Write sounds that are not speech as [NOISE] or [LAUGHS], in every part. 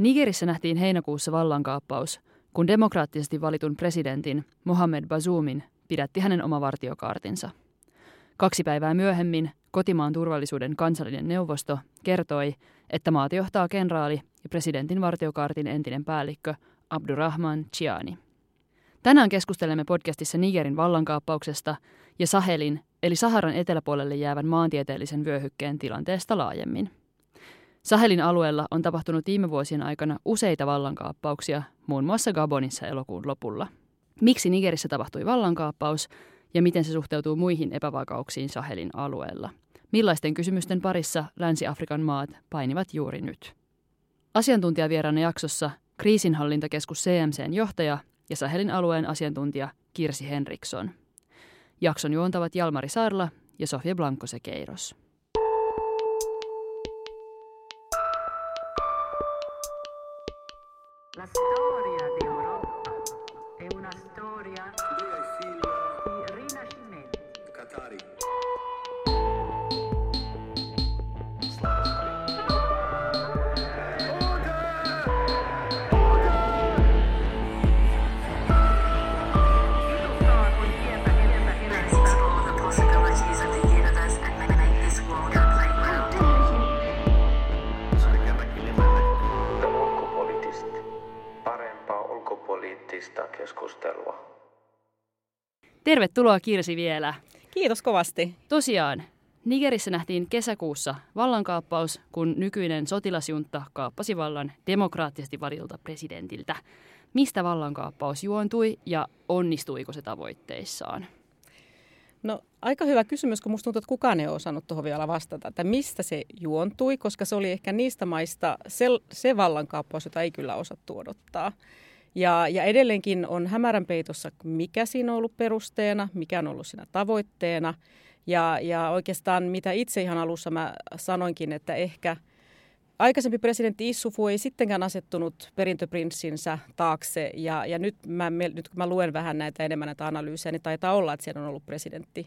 Nigerissä nähtiin heinäkuussa vallankaappaus, kun demokraattisesti valitun presidentin Mohamed Bazoumin pidätti hänen oma vartiokaartinsa. Kaksi päivää myöhemmin kotimaan turvallisuuden kansallinen neuvosto kertoi, että maata johtaa kenraali ja presidentin vartiokaartin entinen päällikkö Abdurrahman Chiani. Tänään keskustelemme podcastissa Nigerin vallankaappauksesta ja Sahelin eli Saharan eteläpuolelle jäävän maantieteellisen vyöhykkeen tilanteesta laajemmin. Sahelin alueella on tapahtunut viime vuosien aikana useita vallankaappauksia, muun muassa Gabonissa elokuun lopulla. Miksi Nigerissä tapahtui vallankaappaus ja miten se suhteutuu muihin epävakauksiin Sahelin alueella? Millaisten kysymysten parissa Länsi-Afrikan maat painivat juuri nyt? Asiantuntijavieraana jaksossa kriisinhallintakeskus CMCn johtaja ja Sahelin alueen asiantuntija Kirsi Henriksson. Jakson juontavat Jalmari Saarla ja Sofia Blanco-Sekeiros. La Let's go. Keskustelua. Tervetuloa Kirsi vielä. Kiitos kovasti. Tosiaan, Nigerissä nähtiin kesäkuussa vallankaappaus, kun nykyinen sotilasjunta kaappasi vallan demokraattisesti valilta presidentiltä. Mistä vallankaappaus juontui ja onnistuiko se tavoitteissaan? No aika hyvä kysymys, kun musta tuntuu, että kukaan ei ole osannut tuohon vielä vastata, että mistä se juontui, koska se oli ehkä niistä maista se, se vallankaappaus, jota ei kyllä osattu odottaa. Ja, ja edelleenkin on hämärän peitossa, mikä siinä on ollut perusteena, mikä on ollut siinä tavoitteena. Ja, ja oikeastaan mitä itse ihan alussa mä sanoinkin, että ehkä aikaisempi presidentti Issufu ei sittenkään asettunut perintöprinssinsä taakse. Ja, ja nyt, mä, nyt kun mä luen vähän näitä enemmän näitä analyysejä, niin taitaa olla, että siellä on ollut presidentti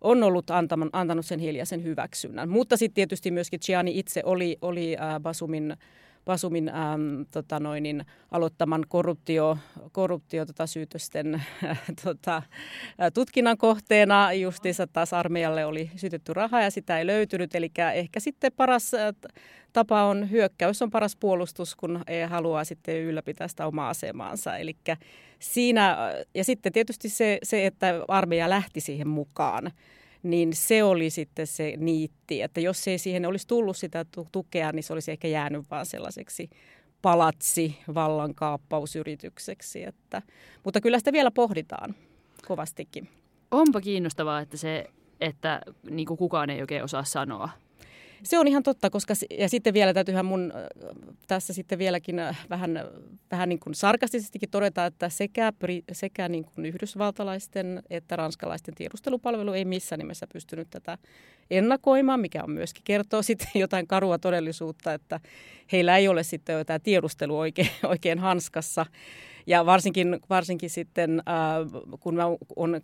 on ollut antaman, antanut sen hiljaisen hyväksynnän. Mutta sitten tietysti myöskin Gianni itse oli, oli äh, Basumin Pasumin ähm, tota noin, aloittaman korruptio, korruptio tota, syytösten [LAUGHS] tota, tutkinnan kohteena. Justiinsa taas armeijalle oli sytetty rahaa ja sitä ei löytynyt. Eli ehkä sitten paras tapa on hyökkäys on paras puolustus, kun ei halua sitten ylläpitää sitä omaa asemaansa. Eli siinä, ja sitten tietysti se, se, että armeija lähti siihen mukaan niin se oli sitten se niitti. Että jos ei siihen olisi tullut sitä tukea, niin se olisi ehkä jäänyt vaan sellaiseksi palatsi vallankaappausyritykseksi. Että, mutta kyllä sitä vielä pohditaan kovastikin. Onpa kiinnostavaa, että se, että niin kuin kukaan ei oikein osaa sanoa se on ihan totta, koska ja sitten vielä täytyyhän mun tässä sitten vieläkin vähän, vähän niin kuin sarkastisestikin todeta, että sekä, sekä niin kuin yhdysvaltalaisten että ranskalaisten tiedustelupalvelu ei missään nimessä pystynyt tätä ennakoimaan, mikä on myöskin kertoo sitten [LAUGHS] jotain karua todellisuutta, että heillä ei ole sitten jo tämä tiedustelu oikein, oikein hanskassa. Ja varsinkin, varsinkin sitten, äh, kun mä olen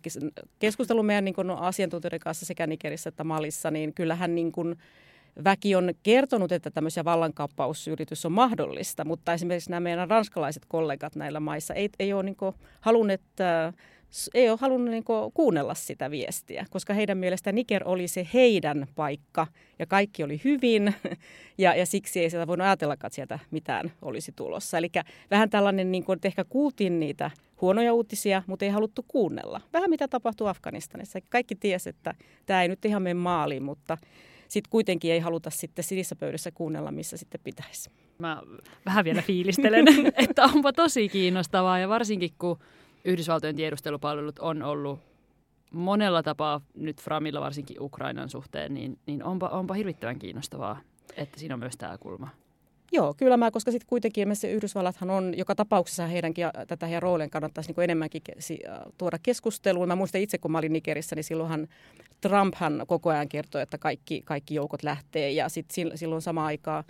keskustellut meidän niin asiantuntijoiden kanssa sekä Nigerissä että Malissa, niin kyllähän niin kuin, väki on kertonut, että tämmöisiä vallankaappausyritys on mahdollista, mutta esimerkiksi nämä meidän ranskalaiset kollegat näillä maissa ei, ei ole niin halunneet ei ole halunnut niin kuunnella sitä viestiä, koska heidän mielestä Niger oli se heidän paikka ja kaikki oli hyvin [LAUGHS] ja, ja siksi ei sitä voinut ajatellakaan, että sieltä mitään olisi tulossa. Eli vähän tällainen, niin kuin, että ehkä kuultiin niitä huonoja uutisia, mutta ei haluttu kuunnella. Vähän mitä tapahtui Afganistanissa. Kaikki tiesi, että tämä ei nyt ihan mene maaliin, mutta sitten kuitenkin ei haluta sitten sinissä pöydässä kuunnella, missä sitten pitäisi. Mä vähän vielä fiilistelen, [LAUGHS] että onpa tosi kiinnostavaa ja varsinkin kun Yhdysvaltojen tiedustelupalvelut on ollut monella tapaa nyt Framilla varsinkin Ukrainan suhteen, niin, niin onpa, onpa hirvittävän kiinnostavaa, että siinä on myös tämä kulma. Joo, kyllä mä, koska sitten kuitenkin se Yhdysvallathan on joka tapauksessa heidänkin tätä heidän roolien kannattaisi niin enemmänkin tuoda keskusteluun. Mä muistan itse, kun mä olin Nigerissä, niin silloinhan Trumphan koko ajan kertoi, että kaikki, kaikki joukot lähtee ja sitten silloin samaan aikaan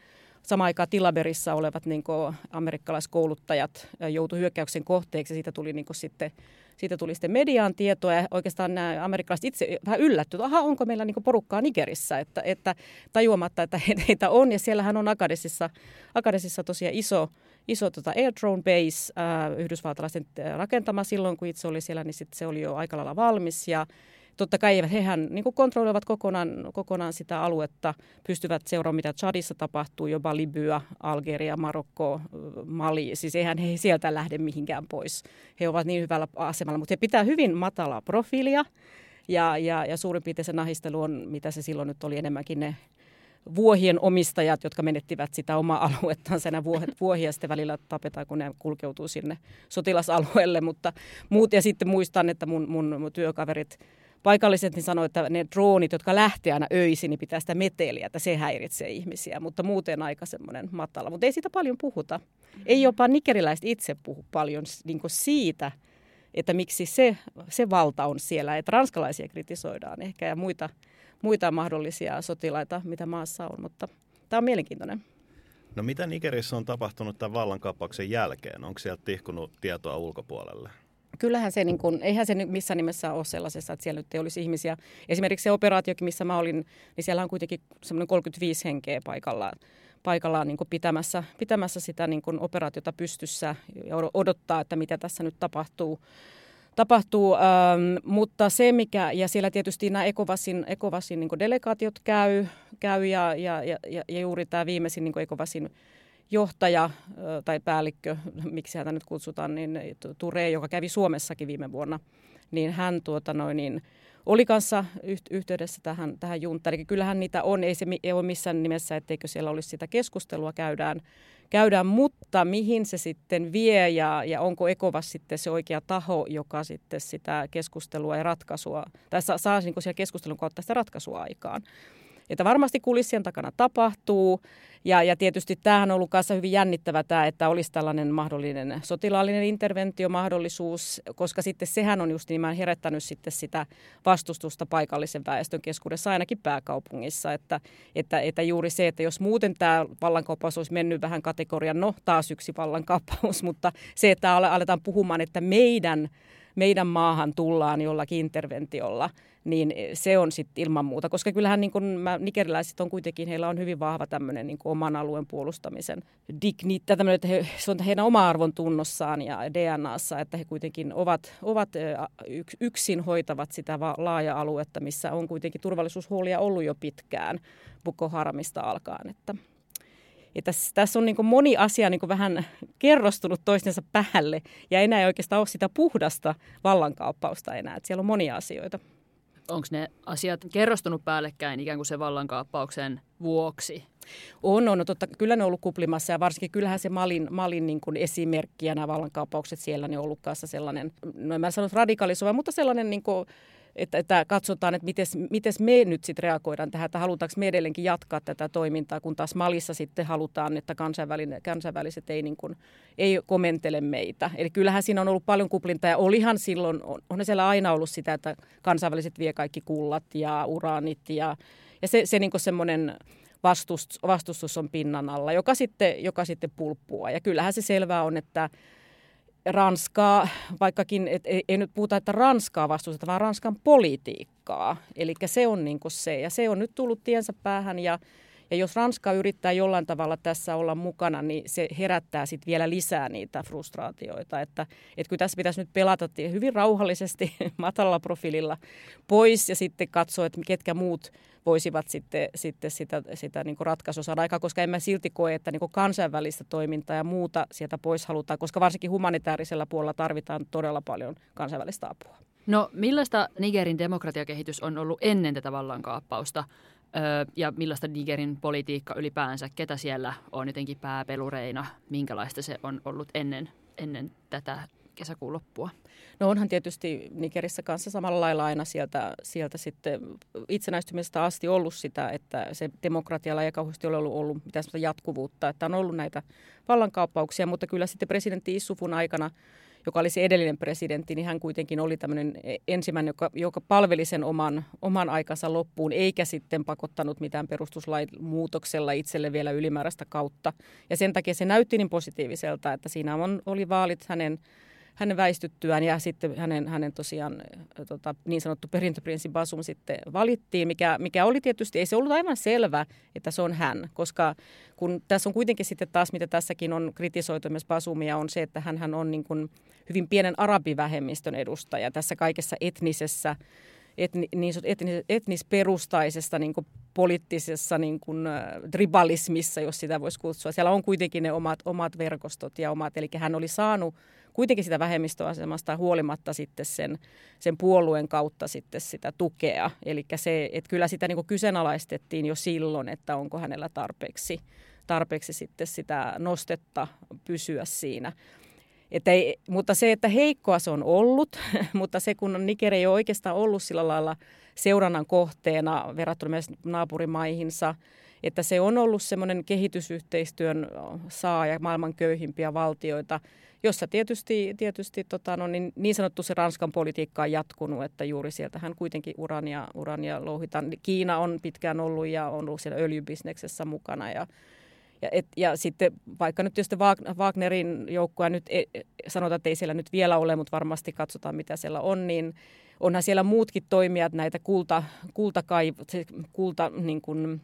Samaan aikaan Tilaberissa olevat niin amerikkalaiskouluttajat joutuivat hyökkäyksen kohteeksi. Siitä tuli niin sitten siitä tuli sitten mediaan tietoa ja oikeastaan nämä amerikkalaiset itse vähän yllättyivät, että onko meillä niin porukkaa Nigerissä, että, että tajuamatta, että heitä on. Ja siellähän on Akadesissa, Akadesissa tosiaan iso, iso tota Air Drone Base äh, yhdysvaltalaisten rakentama silloin, kun itse oli siellä, niin sit se oli jo aika lailla valmis ja totta kai hehän niin kontrolloivat kokonaan, kokonaan sitä aluetta, pystyvät seuraamaan, mitä Chadissa tapahtuu, jopa Libya, Algeria, Marokko, Mali. Siis eihän he sieltä lähde mihinkään pois. He ovat niin hyvällä asemalla, mutta he pitää hyvin matalaa profiilia. Ja, ja, ja suurin piirtein se nahistelu on, mitä se silloin nyt oli enemmänkin ne vuohien omistajat, jotka menettivät sitä omaa aluettaan sen [LAUGHS] vuohia sitten välillä tapetaan, kun ne kulkeutuu sinne sotilasalueelle. Mutta muut, ja sitten muistan, että mun, mun työkaverit paikalliset niin sanoi, että ne droonit, jotka lähtee aina öisin, niin pitää sitä meteliä, että se häiritsee ihmisiä, mutta muuten aika semmoinen matala. Mutta ei siitä paljon puhuta. Ei jopa nikeriläiset itse puhu paljon niin siitä, että miksi se, se valta on siellä, että ranskalaisia kritisoidaan ehkä ja muita, muita mahdollisia sotilaita, mitä maassa on, mutta tämä on mielenkiintoinen. No mitä Nigerissä on tapahtunut tämän vallankaappauksen jälkeen? Onko sieltä tihkunut tietoa ulkopuolelle? Kyllähän se, niin kuin, eihän se missään nimessä ole sellaisessa, että siellä nyt ei olisi ihmisiä. Esimerkiksi se operaatiokin, missä mä olin, niin siellä on kuitenkin semmoinen 35 henkeä paikallaan, paikallaan niin pitämässä, pitämässä sitä niin operaatiota pystyssä ja odottaa, että mitä tässä nyt tapahtuu. tapahtuu ähm, mutta se mikä, ja siellä tietysti nämä Ekovasin, Ekovasin niin delegaatiot käy, käy ja, ja, ja, ja, juuri tämä viimeisin niin Ekovasin johtaja tai päällikkö, [LAUGHS] miksi häntä nyt kutsutaan, niin Ture, joka kävi Suomessakin viime vuonna, niin hän tuota noin, niin oli kanssa yhteydessä tähän, tähän juntaan. Eli kyllähän niitä on, ei se ei ole missään nimessä, etteikö siellä olisi sitä keskustelua käydään, käydään mutta mihin se sitten vie ja, ja onko Ekovas sitten se oikea taho, joka sitten sitä keskustelua ja ratkaisua, tai saa, saa niin siellä keskustelun kautta sitä ratkaisua aikaan. Että varmasti kulissien takana tapahtuu. Ja, ja tietysti tämähän on ollut kanssa hyvin jännittävä tämä, että olisi tällainen mahdollinen sotilaallinen interventiomahdollisuus, koska sitten sehän on just nimenomaan herättänyt sitten sitä vastustusta paikallisen väestön keskuudessa ainakin pääkaupungissa. Että, että, että juuri se, että jos muuten tämä vallankauppaus olisi mennyt vähän kategorian, no taas yksi vallankauppaus, [LAUGHS] mutta se, että aletaan puhumaan, että meidän meidän maahan tullaan jollakin interventiolla, niin se on sitten ilman muuta. Koska kyllähän niin mä, nikeriläiset on kuitenkin, heillä on hyvin vahva tämmöinen niin oman alueen puolustamisen dignittä, tämmöinen, että he, se on heidän oma arvon tunnossaan ja DNAssa, että he kuitenkin ovat, ovat yksin hoitavat sitä laaja-aluetta, missä on kuitenkin turvallisuushuolia ollut jo pitkään Boko Haramista alkaen. Että ja tässä, tässä on niin moni asia niin vähän kerrostunut toistensa päälle ja enää ei oikeastaan ole sitä puhdasta vallankaappausta enää. Että siellä on monia asioita. Onko ne asiat kerrostunut päällekkäin ikään kuin se vallankaappauksen vuoksi? On, on. No, totta, kyllä ne on ollut kuplimassa ja varsinkin kyllähän se Malin, Malin niin kuin esimerkki ja nämä vallankaappaukset siellä, ne on ollut kanssa sellainen, no en mä sano radikalisoiva, mutta sellainen niin kuin, että, että katsotaan, että miten me nyt sitten reagoidaan tähän, että halutaanko me edelleenkin jatkaa tätä toimintaa, kun taas Malissa sitten halutaan, että kansainväliset ei, niin kuin, ei komentele meitä. Eli kyllähän siinä on ollut paljon kuplinta ja olihan silloin, on, on siellä aina ollut sitä, että kansainväliset vie kaikki kullat ja uraanit ja, ja se, se niin semmoinen vastustus, vastustus on pinnan alla, joka sitten, joka sitten pulppua. Ja kyllähän se selvää on, että Ranskaa, vaikkakin et, ei, ei nyt puhuta, että Ranskaa vastusteta, vaan Ranskan politiikkaa. Eli se on niin se, ja se on nyt tullut tiensä päähän, ja, ja jos Ranska yrittää jollain tavalla tässä olla mukana, niin se herättää sitten vielä lisää niitä frustraatioita. Että, että kyllä tässä pitäisi nyt pelata hyvin rauhallisesti, [LAUGHS] matalalla profiililla pois, ja sitten katsoa, että ketkä muut voisivat sitten, sitten sitä, sitä niin ratkaisua saada aikaa, koska en mä silti koe, että niin kansainvälistä toimintaa ja muuta sieltä pois halutaan, koska varsinkin humanitaarisella puolella tarvitaan todella paljon kansainvälistä apua. No millaista Nigerin demokratiakehitys on ollut ennen tätä vallankaappausta? Ja millaista Nigerin politiikka ylipäänsä, ketä siellä on jotenkin pääpelureina, minkälaista se on ollut ennen, ennen tätä kesäkuun loppua? No onhan tietysti Nigerissä kanssa samalla lailla aina sieltä, sieltä sitten itsenäistymisestä asti ollut sitä, että se demokratialla ei kauheasti ole ollut, ollut mitään jatkuvuutta, että on ollut näitä vallankaappauksia, mutta kyllä sitten presidentti Issufun aikana joka oli se edellinen presidentti, niin hän kuitenkin oli tämmöinen ensimmäinen, joka, joka palveli sen oman, oman aikansa loppuun, eikä sitten pakottanut mitään perustuslain muutoksella itselle vielä ylimääräistä kautta. Ja sen takia se näytti niin positiiviselta, että siinä on, oli vaalit hänen hänen väistyttyään ja sitten hänen, hänen tosiaan tota, niin sanottu perintöprinssi Basum sitten valittiin, mikä, mikä oli tietysti, ei se ollut aivan selvä, että se on hän, koska kun tässä on kuitenkin sitten taas, mitä tässäkin on kritisoitu myös Basumia, on se, että hän on niin kuin hyvin pienen arabivähemmistön edustaja tässä kaikessa etnisessä etni, niin etnis, etnisperustaisessa niin kuin poliittisessa niin kuin, tribalismissa, jos sitä voisi kutsua. Siellä on kuitenkin ne omat, omat verkostot ja omat, eli hän oli saanut kuitenkin sitä vähemmistöasemasta huolimatta sitten sen, sen puolueen kautta sitten sitä tukea. Eli se, että kyllä sitä niin kyseenalaistettiin jo silloin, että onko hänellä tarpeeksi, tarpeeksi sitten sitä nostetta pysyä siinä. Että ei, mutta se, että heikkoa se on ollut, [LAUGHS] mutta se kun Niger ei ole oikeastaan ollut sillä lailla seurannan kohteena verrattuna myös naapurimaihinsa, että se on ollut semmoinen kehitysyhteistyön saaja maailman köyhimpiä valtioita, jossa tietysti, tietysti tota, no, niin, niin sanottu se Ranskan politiikka on jatkunut, että juuri sieltä hän kuitenkin urania, urania louhitaan. Kiina on pitkään ollut ja on ollut siellä öljybisneksessä mukana ja ja, et, ja sitten vaikka nyt tietysti Wagnerin joukkoja nyt e, sanotaan, että ei siellä nyt vielä ole, mutta varmasti katsotaan mitä siellä on, niin onhan siellä muutkin toimijat näitä kulta, kultakaiv, kulta niin kuin,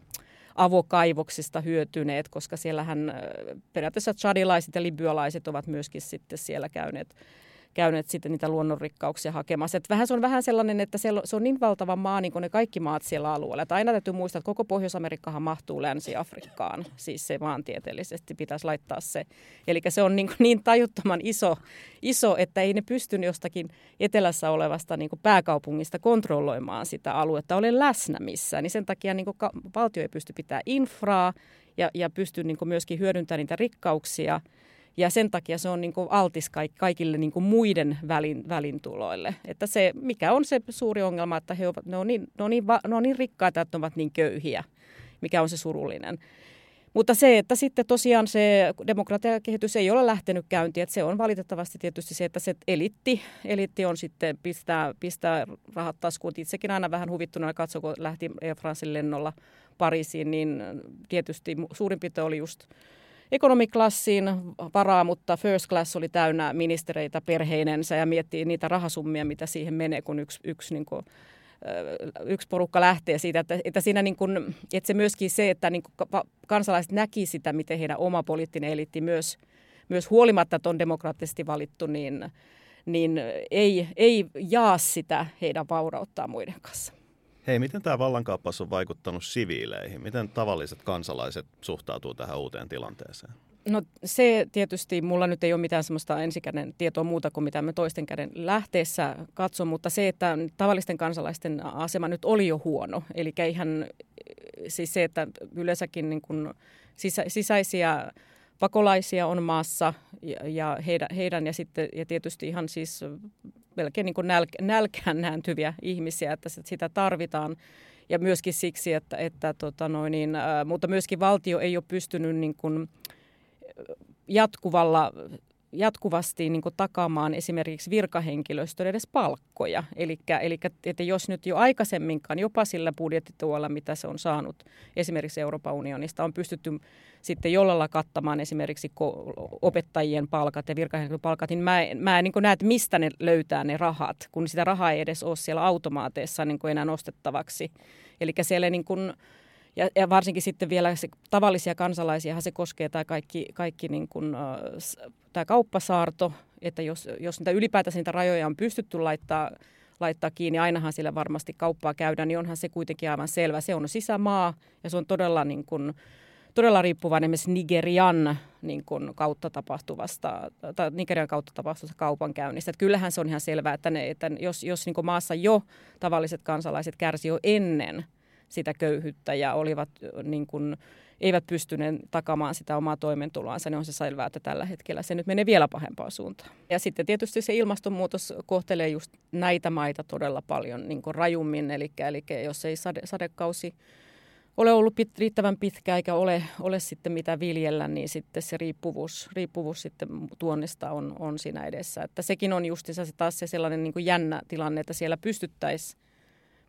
avokaivoksista hyötyneet, koska siellähän periaatteessa chadilaiset ja libyalaiset ovat myöskin sitten siellä käyneet käyneet sitten niitä luonnonrikkauksia hakemassa. Et vähän se on vähän sellainen, että se on niin valtava maa, niin kuin ne kaikki maat siellä alueella. Että aina täytyy muistaa, että koko Pohjois-Amerikkahan mahtuu Länsi-Afrikkaan. Siis se maantieteellisesti pitäisi laittaa se. Eli se on niin, niin tajuttoman iso, iso, että ei ne pysty jostakin etelässä olevasta niin pääkaupungista kontrolloimaan sitä aluetta, ole läsnä missään. Niin sen takia niin valtio ei pysty pitämään infraa ja, ja pystyy niin myöskin hyödyntämään niitä rikkauksia – ja sen takia se on niin kuin altis kaikille niin kuin muiden välin, välintuloille. Että se, mikä on se suuri ongelma, että he ovat, ne, on niin, ne, on niin, ne on niin rikkaita, että ne ovat niin köyhiä, mikä on se surullinen. Mutta se, että sitten tosiaan se demokratiakehitys ei ole lähtenyt käyntiin, että se on valitettavasti tietysti se, että se elitti, elitti on sitten pistää, pistää rahat taskuun. Itsekin aina vähän huvittuneena katsoa, kun lähti Air lennolla Pariisiin, niin tietysti suurin piirtein oli just ekonomiklassiin varaa, mutta first class oli täynnä ministereitä perheinensä ja miettii niitä rahasummia, mitä siihen menee, kun yksi, yksi niin kuin, yksi porukka lähtee siitä, että, että, siinä niin kuin, että se myöskin se, että niin kansalaiset näki sitä, miten heidän oma poliittinen eliitti myös, myös huolimatta, että on demokraattisesti valittu, niin, niin ei, ei jaa sitä heidän vaurauttaa muiden kanssa. Hei, miten tämä vallankaappaus on vaikuttanut siviileihin? Miten tavalliset kansalaiset suhtautuu tähän uuteen tilanteeseen? No se tietysti, mulla nyt ei ole mitään semmoista ensikäden tietoa muuta kuin mitä me toisten käden lähteessä katson, mutta se, että tavallisten kansalaisten asema nyt oli jo huono. Eli ihan siis se, että yleensäkin niin kuin sisä, sisäisiä pakolaisia on maassa ja, ja heidän, heidän ja sitten ja tietysti ihan siis melkein niin kuin näl, nälkään nääntyviä ihmisiä, että sitä tarvitaan. Ja myöskin siksi, että, että tota noin, niin, mutta myöskin valtio ei ole pystynyt niin kuin jatkuvalla jatkuvasti niin kuin takaamaan esimerkiksi virkahenkilöstön edes palkkoja. Eli että jos nyt jo aikaisemminkaan, jopa sillä budjettituolla, mitä se on saanut esimerkiksi Euroopan unionista, on pystytty sitten jollain kattamaan esimerkiksi opettajien palkat ja virkahenkilöstön palkat, niin mä, mä en niin näe, että mistä ne löytää ne rahat, kun sitä rahaa ei edes ole siellä automaateissa niin enää nostettavaksi. Eli siellä niin kuin, ja, ja varsinkin sitten vielä se, tavallisia kansalaisia se koskee tämä kaikki, kaikki niin kuin, tämä kauppasaarto, että jos, jos niitä ylipäätänsä niitä rajoja on pystytty laittaa, laittaa kiinni, ainahan sillä varmasti kauppaa käydään, niin onhan se kuitenkin aivan selvä. Se on sisämaa ja se on todella, niin kuin, todella riippuvainen esimerkiksi Nigerian niin kuin, kautta tapahtuvasta, tai Nigerian kautta tapahtuvasta kaupankäynnistä. Että kyllähän se on ihan selvää, että, ne, että jos, jos niin kuin maassa jo tavalliset kansalaiset kärsivät jo ennen sitä köyhyyttä ja olivat niin kuin, eivät pystyneet takamaan sitä omaa toimeentuloansa, niin on se selvää, että tällä hetkellä se nyt menee vielä pahempaan suuntaan. Ja sitten tietysti se ilmastonmuutos kohtelee just näitä maita todella paljon niin kuin rajummin, eli, eli jos ei sade, sadekausi ole ollut pit, riittävän pitkä eikä ole, ole sitten mitä viljellä, niin sitten se riippuvuus, riippuvuus sitten tuonnista on, on siinä edessä. Että sekin on justiinsa se taas se sellainen niin kuin jännä tilanne, että siellä pystyttäisiin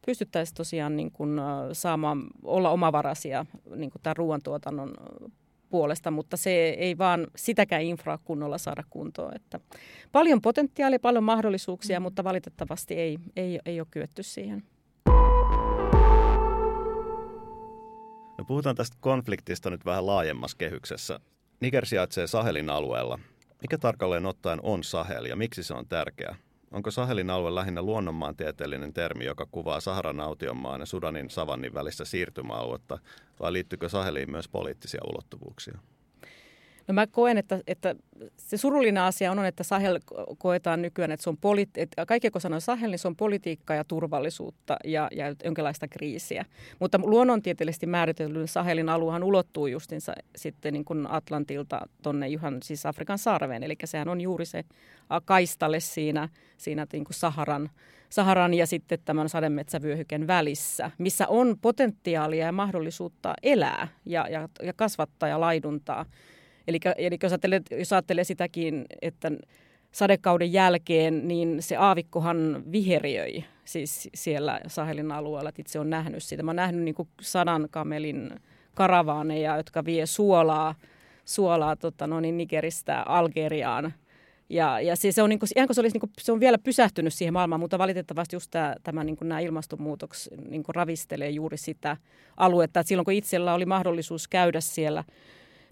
pystyttäisi tosiaan niin kuin saamaan olla omavaraisia niin kuin tämän ruoantuotannon puolesta, mutta se ei vaan sitäkään infraa kunnolla saada kuntoon. Että paljon potentiaalia, paljon mahdollisuuksia, mutta valitettavasti ei, ei, ei ole kyetty siihen. No puhutaan tästä konfliktista nyt vähän laajemmassa kehyksessä. Niger sijaitsee Sahelin alueella. Mikä tarkalleen ottaen on Sahel ja miksi se on tärkeä? Onko Sahelin alue lähinnä luonnonmaantieteellinen termi, joka kuvaa Saharan autionmaan ja Sudanin savannin välistä siirtymäaluetta, vai liittyykö Saheliin myös poliittisia ulottuvuuksia? No mä koen, että, että se surullinen asia on, että Sahel koetaan nykyään, että se on poli- että kaikki kun sanoo Sahel, niin se on politiikkaa ja turvallisuutta ja, ja jonkinlaista kriisiä. Mutta luonnontieteellisesti määritellyn Sahelin aluehan ulottuu justinsa sitten niin kuin Atlantilta tuonne ihan siis Afrikan sarveen. Eli sehän on juuri se kaistalle siinä, siinä niin kuin Saharan, Saharan ja sitten tämän sademetsävyöhyken välissä, missä on potentiaalia ja mahdollisuutta elää ja, ja, ja kasvattaa ja laiduntaa Eli, eli jos, ajattelee, jos ajattelee sitäkin, että sadekauden jälkeen, niin se aavikkohan viheriöi siis siellä Sahelin alueella, että itse on nähnyt sitä. Mä oon nähnyt niin sadan kamelin karavaaneja, jotka vie suolaa, suolaa tota, no niin Nigeristä Algeriaan. Ja, ja se, se, on, niin kuin, ihan kuin se, olisi, niin kuin, se on vielä pysähtynyt siihen maailmaan, mutta valitettavasti just tämä, tämä niin kuin nämä ilmastonmuutos niin kuin ravistelee juuri sitä aluetta. Että silloin kun itsellä oli mahdollisuus käydä siellä –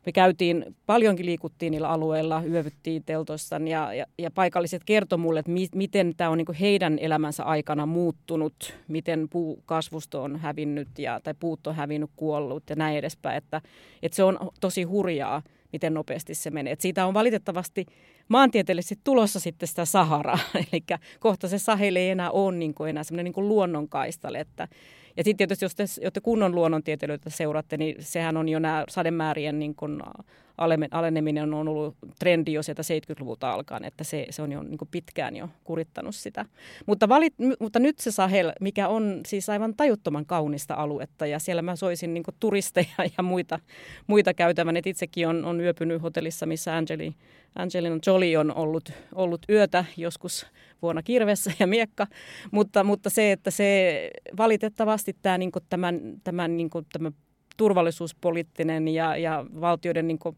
me käytiin, paljonkin liikuttiin niillä alueilla, yövyttiin teltoissa ja, ja, ja paikalliset kertoi mulle, että mi, miten tämä on niin heidän elämänsä aikana muuttunut, miten puukasvusto on hävinnyt ja, tai puut on hävinnyt, kuollut ja näin edespäin. Että, että se on tosi hurjaa, miten nopeasti se menee. Että siitä on valitettavasti maantieteellisesti tulossa sitten sitä Saharaa, [LAUGHS] eli kohta se Sahel ei enää ole niin kuin enää semmoinen niin luonnonkaistale, että ja sitten tietysti, jos te, jos te kunnon luonnontieteilijöitä seuraatte, niin sehän on jo nämä sademäärien niin kun aleneminen on ollut trendi jo sieltä 70-luvulta alkaen, että se, se on jo niin pitkään jo kurittanut sitä. Mutta, valit, mutta nyt se Sahel, mikä on siis aivan tajuttoman kaunista aluetta ja siellä mä soisin niin turisteja [LAUGHS] ja muita, muita käytävän, että itsekin on, on yöpynyt hotellissa, missä Angeli, Angelina Jolie on ollut, ollut yötä joskus vuonna kirvessä ja miekka, mutta, mutta se, että se valitettavasti tämä, niin tämän, tämän, niin tämän turvallisuuspoliittinen ja, ja valtioiden niin kuin,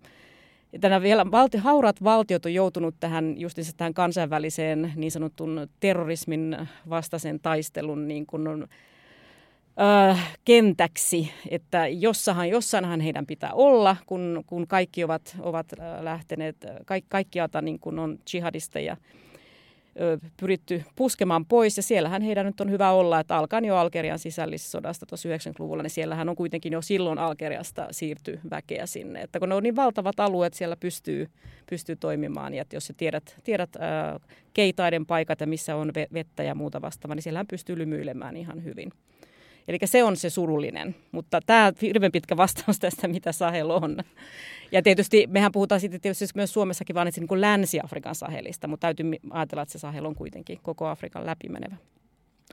Tänä vielä valti, hauraat valtiot on joutunut tähän justiinsa tähän kansainväliseen niin sanotun terrorismin vastaisen taistelun niin kuin on, ö, kentäksi, että jossahan, jossainhan heidän pitää olla, kun, kun kaikki ovat, ovat lähteneet, kaikki, kaikkialta niin kuin on jihadisteja pyritty puskemaan pois. Ja siellähän heidän nyt on hyvä olla, että alkaen jo Algerian sisällissodasta tuossa 90-luvulla, niin siellähän on kuitenkin jo silloin Algeriasta siirty väkeä sinne. Että kun ne on niin valtavat alueet, siellä pystyy, pystyy toimimaan. Ja että jos tiedät, tiedät keitaiden paikat ja missä on vettä ja muuta vastaavaa, niin siellähän pystyy lymyilemään ihan hyvin. Eli se on se surullinen, mutta tämä hirveän pitkä vastaus tästä, mitä Sahel on. Ja tietysti mehän puhutaan sitten tietysti myös Suomessakin vaan niin Länsi-Afrikan Sahelista, mutta täytyy ajatella, että se Sahel on kuitenkin koko Afrikan läpimenevä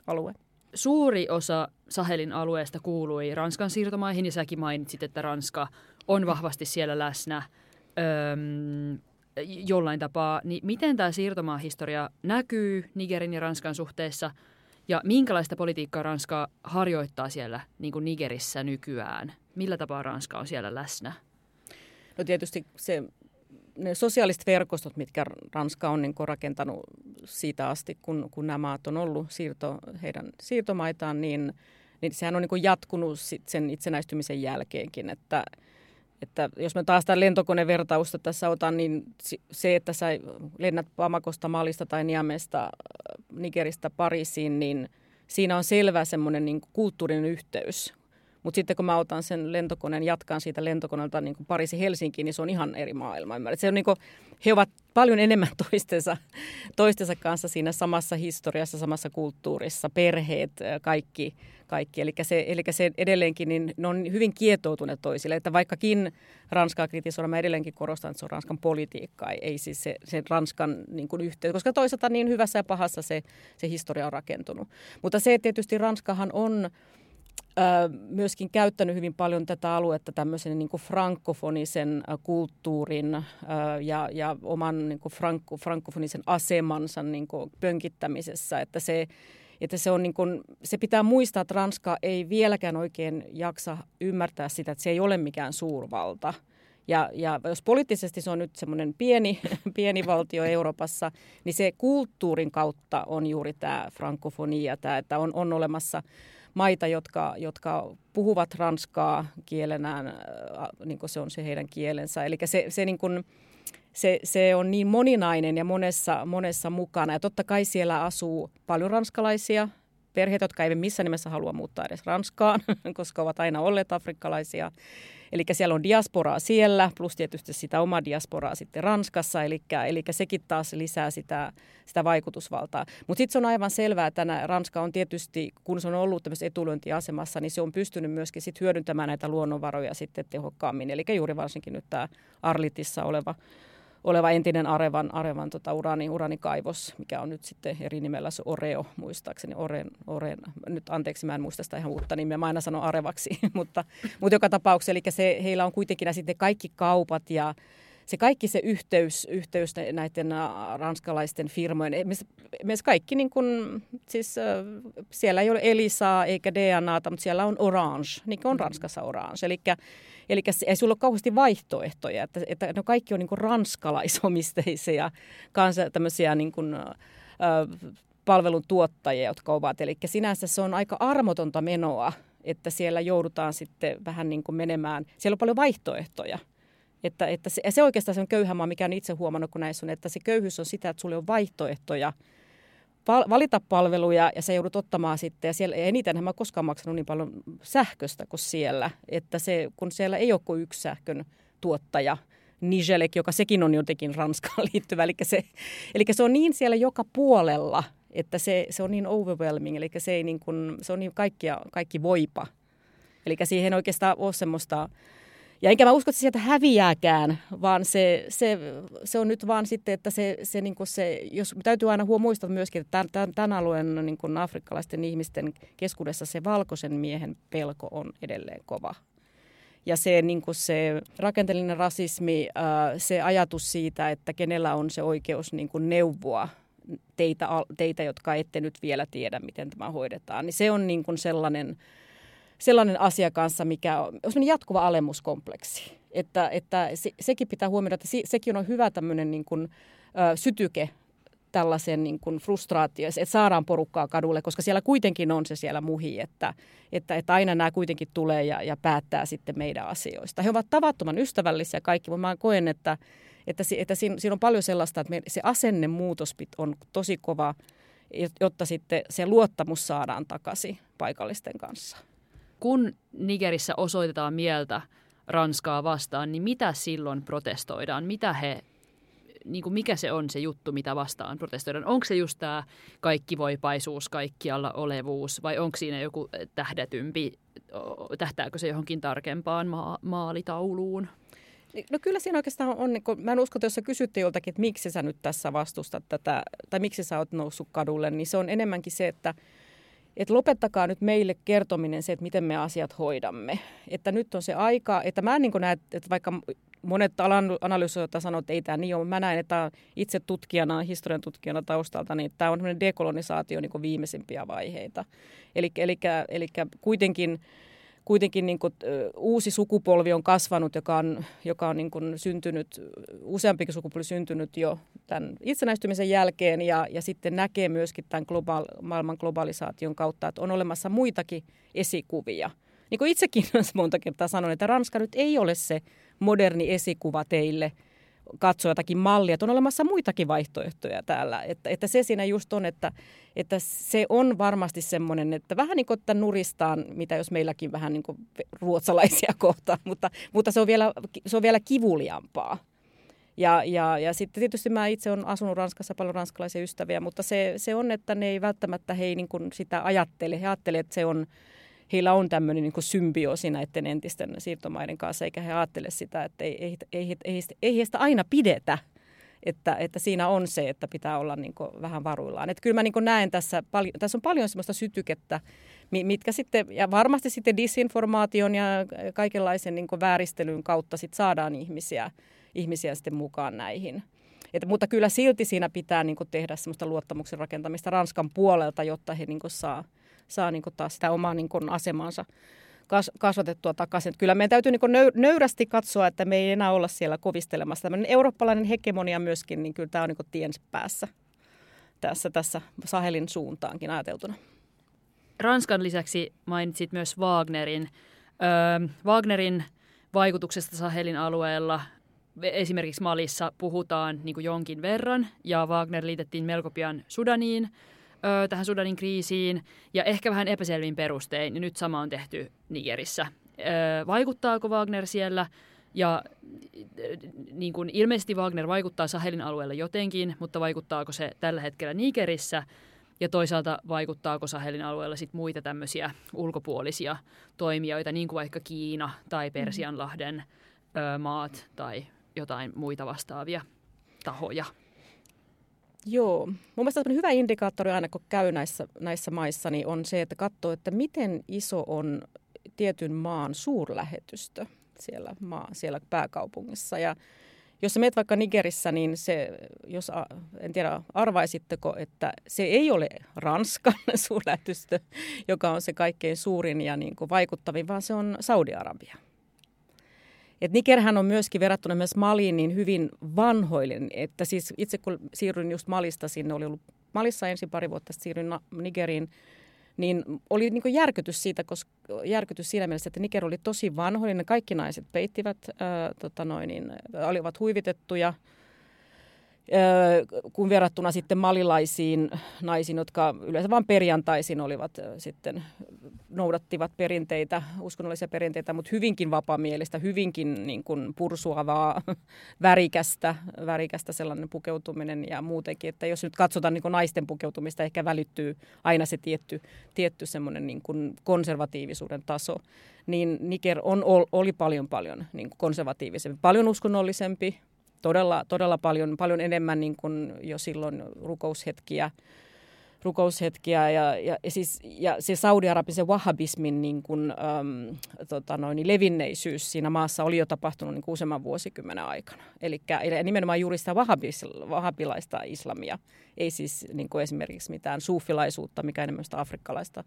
alue. Suuri osa Sahelin alueesta kuului Ranskan siirtomaihin, ja säkin mainitsit, että Ranska on vahvasti siellä läsnä öm, jollain tapaa. Niin miten tämä siirtomaahistoria näkyy Nigerin ja Ranskan suhteessa – ja minkälaista politiikkaa Ranska harjoittaa siellä niin kuin Nigerissä nykyään? Millä tapaa Ranska on siellä läsnä? No tietysti se, ne sosiaaliset verkostot, mitkä Ranska on niin rakentanut siitä asti, kun, kun nämä maat on ollut siirto, heidän siirtomaitaan, niin, niin sehän on niin jatkunut sit sen itsenäistymisen jälkeenkin, että että jos me taas tämän lentokonevertausta tässä otan, niin se, että sä lennät Pamakosta, Malista tai Niamesta, Nigeristä Pariisiin, niin siinä on selvä semmoinen niin kulttuurinen yhteys. Mutta sitten kun mä otan sen lentokoneen, jatkan siitä lentokoneelta niin Pariisi Helsinkiin, niin se on ihan eri maailma. Se on niin kuin, he ovat paljon enemmän [LAUGHS] toistensa, toistensa kanssa siinä samassa historiassa, samassa kulttuurissa, perheet, kaikki. kaikki. Eli, se, eli se edelleenkin, niin ne on hyvin kietoutuneet toisille. Että vaikkakin Ranskaa kritisoidaan, mä edelleenkin korostan, että se on Ranskan politiikkaa, ei siis se, se Ranskan niin kuin yhteys, koska toisaalta niin hyvässä ja pahassa se, se historia on rakentunut. Mutta se, tietysti Ranskahan on myöskin käyttänyt hyvin paljon tätä aluetta tämmöisen niin kuin frankofonisen kulttuurin ja, ja oman niin kuin franko, frankofonisen asemansa niin kuin pönkittämisessä, että se, että se, on niin kuin, se pitää muistaa, että Ranska ei vieläkään oikein jaksa ymmärtää sitä, että se ei ole mikään suurvalta – ja, ja jos poliittisesti se on nyt semmoinen pieni, [LAUGHS] pieni valtio Euroopassa, niin se kulttuurin kautta on juuri tämä frankofonia, tämä, että on, on olemassa maita, jotka, jotka puhuvat ranskaa kielenään, äh, niin kuin se on se heidän kielensä. Eli se, se, niin kuin, se, se on niin moninainen ja monessa, monessa mukana. Ja totta kai siellä asuu paljon ranskalaisia, perheitä, jotka eivät missään nimessä halua muuttaa edes Ranskaan, [LAUGHS] koska ovat aina olleet afrikkalaisia. Eli siellä on diasporaa siellä, plus tietysti sitä omaa diasporaa sitten Ranskassa, eli, eli sekin taas lisää sitä, sitä vaikutusvaltaa. Mutta sitten se on aivan selvää, että Ranska on tietysti, kun se on ollut tämmöisessä etulyöntiasemassa, niin se on pystynyt myöskin sit hyödyntämään näitä luonnonvaroja sitten tehokkaammin. Eli juuri varsinkin nyt tämä Arlitissa oleva oleva entinen Arevan, Arevan tota, urani, uranikaivos, mikä on nyt sitten eri nimellä se Oreo, muistaakseni. Oren, Oren, nyt anteeksi, mä en muista sitä ihan uutta nimeä, mä aina sanon Arevaksi, [LAUGHS] mutta, mutta joka tapauksessa, eli se, heillä on kuitenkin sitten kaikki kaupat ja se kaikki se yhteys, yhteys näiden ranskalaisten firmojen, myös kaikki niin kuin, siis siellä ei ole Elisaa eikä DNAta, mutta siellä on Orange, niin kuin on Ranskassa Orange. Eli Eli ei sulla ole kauheasti vaihtoehtoja, että, että ne kaikki on niin kuin ranskalaisomisteisia kanssa tämmöisiä niin kuin, äh, palvelun tuottajia, jotka ovat. Eli sinänsä se on aika armotonta menoa, että siellä joudutaan sitten vähän niin kuin menemään. Siellä on paljon vaihtoehtoja. Että, että se, se oikeastaan se on köyhä maa, mikä on itse huomannut, kun näissä on, että se köyhyys on sitä, että sulla on vaihtoehtoja – pal- valita palveluja ja se joudut ottamaan sitten. Ja siellä eniten mä koskaan maksanut niin paljon sähköstä kuin siellä, että se, kun siellä ei ole kuin yksi sähkön tuottaja, Nigelek, joka sekin on jotenkin Ranskaan [LAUGHS] liittyvä. Eli se, eli se on niin siellä joka puolella, että se, se on niin overwhelming, eli se, ei niin kuin, se on niin kaikkia, kaikki voipa. Eli siihen oikeastaan ole semmoista ja enkä mä usko, että se sieltä häviääkään, vaan se, se, se on nyt vaan sitten, että se, se, niin se jos täytyy aina muistaa myöskin, että tämän, tämän, alueen niin kuin afrikkalaisten ihmisten keskuudessa se valkoisen miehen pelko on edelleen kova. Ja se, niin kuin se rakenteellinen rasismi, se ajatus siitä, että kenellä on se oikeus niin kuin neuvoa teitä, teitä, jotka ette nyt vielä tiedä, miten tämä hoidetaan, niin se on niin kuin sellainen sellainen asia kanssa, mikä on, on jatkuva alemuskompleksi. Että, että se, sekin pitää huomioida, että se, sekin on hyvä tämmöinen niin kuin, ö, sytyke tällaisen niin kuin frustraatio, että saadaan porukkaa kadulle, koska siellä kuitenkin on se siellä muhi, että, että, että aina nämä kuitenkin tulee ja, ja päättää sitten meidän asioista. He ovat tavattoman ystävällisiä kaikki, mutta mä koen, että, että, että siinä, siinä on paljon sellaista, että me, se asennemuutos on tosi kova, jotta sitten se luottamus saadaan takaisin paikallisten kanssa kun Nigerissä osoitetaan mieltä Ranskaa vastaan, niin mitä silloin protestoidaan? Mitä he, niin kuin mikä se on se juttu, mitä vastaan protestoidaan? Onko se just tämä kaikkivoipaisuus, kaikkialla olevuus vai onko siinä joku tähdätympi, tähtääkö se johonkin tarkempaan ma- maalitauluun? No kyllä siinä oikeastaan on, niin kun, mä en usko, että jos sä kysytte joltakin, että miksi sä nyt tässä vastustat tätä, tai miksi sä oot noussut kadulle, niin se on enemmänkin se, että – että lopettakaa nyt meille kertominen se, että miten me asiat hoidamme. Että nyt on se aika, että mä en niin näe, että vaikka monet analysoijat sanovat, että ei tämä niin ole, mä näen, että itse tutkijana, historian tutkijana taustalta, niin tämä on dekolonisaatio niin viimeisimpiä vaiheita. Eli, eli, eli kuitenkin kuitenkin niin kuin, uusi sukupolvi on kasvanut, joka on, joka on niin kuin syntynyt, useampikin sukupolvi syntynyt jo tämän itsenäistymisen jälkeen ja, ja sitten näkee myöskin tämän globaal, maailman globalisaation kautta, että on olemassa muitakin esikuvia. Niin kuin itsekin [LAUGHS] monta kertaa sanon, että Ranska nyt ei ole se moderni esikuva teille – katsoa jotakin mallia, että on olemassa muitakin vaihtoehtoja täällä. Että, että se siinä just on, että, että se on varmasti semmoinen, että vähän niin kuin että nuristaan, mitä jos meilläkin vähän niin kuin ruotsalaisia [LAUGHS] kohtaan, mutta, mutta se, on vielä, se on vielä kivuliampaa. Ja, ja, ja sitten tietysti mä itse olen asunut Ranskassa paljon ranskalaisia ystäviä, mutta se, se on, että ne ei välttämättä he ei niin kuin sitä ajattele. He ajattelevat, että se on, heillä on tämmöinen niin symbioosi näiden entisten siirtomaiden kanssa, eikä he ajattele sitä, että ei, ei, ei, ei, ei heistä aina pidetä. Että, että siinä on se, että pitää olla niin vähän varuillaan. Että kyllä mä niin näen tässä, paljon, tässä on paljon sellaista sytykettä mitkä sitten, ja varmasti sitten disinformaation ja kaikenlaisen niin vääristelyn kautta sit saadaan ihmisiä, ihmisiä sitten mukaan näihin. Et, mutta kyllä silti siinä pitää niin tehdä semmoista luottamuksen rakentamista Ranskan puolelta, jotta he niin saa, saa niin taas sitä omaa niin asemansa kas, kasvatettua takaisin. Että kyllä meidän täytyy niin nöyrästi katsoa, että me ei enää olla siellä kovistelemassa. Tällainen eurooppalainen hegemonia myöskin, niin kyllä tämä on niin tien päässä tässä, tässä Sahelin suuntaankin ajateltuna. Ranskan lisäksi mainitsit myös Wagnerin. Öö, Wagnerin vaikutuksesta Sahelin alueella esimerkiksi Malissa puhutaan niin kuin jonkin verran, ja Wagner liitettiin melko pian Sudaniin, ö, tähän Sudanin kriisiin, ja ehkä vähän epäselvin perustein, ja nyt sama on tehty Nigerissä. Ö, vaikuttaako Wagner siellä? Ja niin kuin ilmeisesti Wagner vaikuttaa Sahelin alueella jotenkin, mutta vaikuttaako se tällä hetkellä Nigerissä? Ja toisaalta vaikuttaako Sahelin alueella sit muita tämmöisiä ulkopuolisia toimijoita, niin kuin vaikka Kiina tai Persianlahden ö, maat tai jotain muita vastaavia tahoja. Joo. Mun mielestä hyvä indikaattori aina, kun käy näissä, näissä maissa, niin on se, että katsoo, että miten iso on tietyn maan suurlähetystö siellä, maa, siellä pääkaupungissa. Ja jos menet vaikka Nigerissä, niin se, jos, en tiedä, arvaisitteko, että se ei ole Ranskan [LAUGHS] suurlähetystö, joka on se kaikkein suurin ja niin kuin vaikuttavin, vaan se on Saudi-Arabia. Et Nigerhän on myöskin verrattuna myös Maliin niin hyvin vanhoillinen, että siis itse kun siirryin just Malista sinne, oli ollut Malissa ensin pari vuotta, siirryin Nigeriin, niin oli niin järkytys siitä, koska järkytys siinä mielessä, että Niger oli tosi vanhoillinen. Kaikki naiset peittivät, ää, tota noin, niin, olivat huivitettuja – kun verrattuna sitten malilaisiin naisiin, jotka yleensä vain perjantaisin olivat sitten, noudattivat perinteitä, uskonnollisia perinteitä, mutta hyvinkin vapamielistä, hyvinkin niin kuin pursuavaa, [LAUGHS] värikästä, värikästä sellainen pukeutuminen ja muutenkin, että jos nyt katsotaan niin kuin naisten pukeutumista, ehkä välittyy aina se tietty, tietty semmoinen niin kuin konservatiivisuuden taso, niin Niger on, oli paljon paljon niin kuin konservatiivisempi, paljon uskonnollisempi, todella, todella paljon, paljon enemmän niin kuin jo silloin rukoushetkiä, rukoushetkiä ja, ja, ja, siis, ja se Saudi-Arabisen wahhabismin niin kuin, äm, tota noin, levinneisyys siinä maassa oli jo tapahtunut niin useamman vuosikymmenen aikana. Eli nimenomaan juuri sitä wahhabilaista islamia, ei siis niin kuin esimerkiksi mitään suufilaisuutta, mikä enemmän sitä afrikkalaista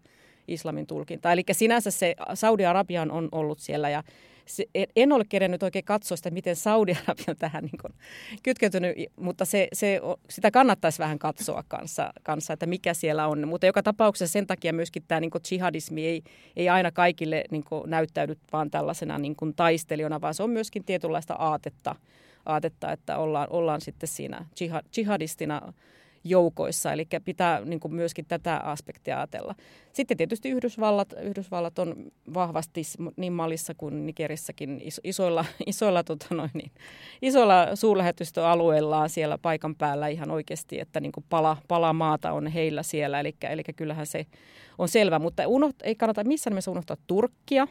islamin tulkintaa. Eli sinänsä se Saudi-Arabian on ollut siellä ja se, en ole kerennyt oikein katsoa sitä, miten Saudi-Arabia on tähän niin kuin kytkeytynyt, mutta se, se, sitä kannattaisi vähän katsoa kanssa, kanssa, että mikä siellä on. Mutta joka tapauksessa sen takia myöskin tämä niin kuin jihadismi ei, ei aina kaikille niin kuin näyttäydy vaan tällaisena niin kuin taistelijana, vaan se on myöskin tietynlaista aatetta, aatetta että ollaan, ollaan sitten siinä jihadistina joukoissa, eli pitää niin kuin myöskin tätä aspektia ajatella. Sitten tietysti Yhdysvallat, Yhdysvallat on vahvasti niin Malissa kuin Nigerissäkin isoilla, [LAUGHS] isoilla, tota noin, niin, isoilla suurlähetystöalueillaan siellä paikan päällä ihan oikeasti, että niin kuin pala, pala maata on heillä siellä, eli, eli kyllähän se on selvä, mutta unoht, ei kannata missään nimessä unohtaa Turkkia,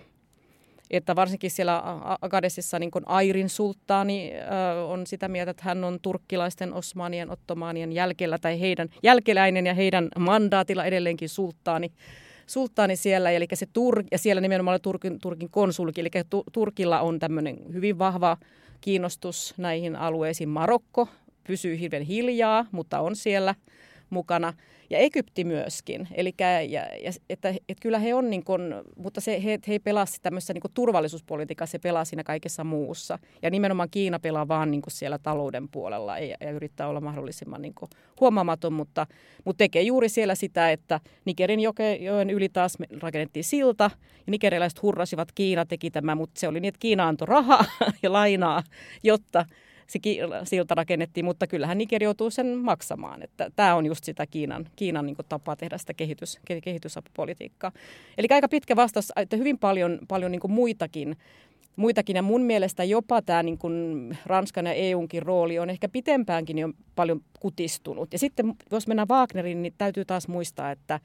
että varsinkin siellä Agadesissa niin Airin sulttaani äh, on sitä mieltä, että hän on turkkilaisten osmanien, ottomaanien jälkellä tai heidän jälkeläinen ja heidän mandaatilla edelleenkin sulttaani sulttaani siellä, eli se Tur, ja siellä nimenomaan Turkin, Turkin konsulki, eli Turkilla on tämmöinen hyvin vahva kiinnostus näihin alueisiin. Marokko pysyy hirveän hiljaa, mutta on siellä mukana ja Egypti myöskin. Eli ja, ja, että, että kyllä he on, niin kuin, mutta se, he, he ei pelaa tämmöisessä niin turvallisuuspolitiikassa, se pelaa siinä kaikessa muussa. Ja nimenomaan Kiina pelaa vaan niin siellä talouden puolella ja, ja yrittää olla mahdollisimman niin huomaamaton, mutta, mutta tekee juuri siellä sitä, että Nigerin joen yli taas rakennettiin silta ja nigerilaiset hurrasivat, Kiina teki tämä, mutta se oli niin, että Kiina antoi rahaa [LAUGHS] ja lainaa, jotta se silta rakennettiin, mutta kyllähän Niger joutuu sen maksamaan. Että tämä on just sitä Kiinan, Kiinan niin tapaa tehdä sitä kehitys, kehitysapupolitiikkaa. Eli aika pitkä vastaus, että hyvin paljon, paljon niin muitakin muitakin. Ja mun mielestä jopa tämä niin kuin Ranskan ja EUnkin rooli on ehkä pitempäänkin jo paljon kutistunut. Ja sitten jos mennään Wagnerin, niin täytyy taas muistaa, että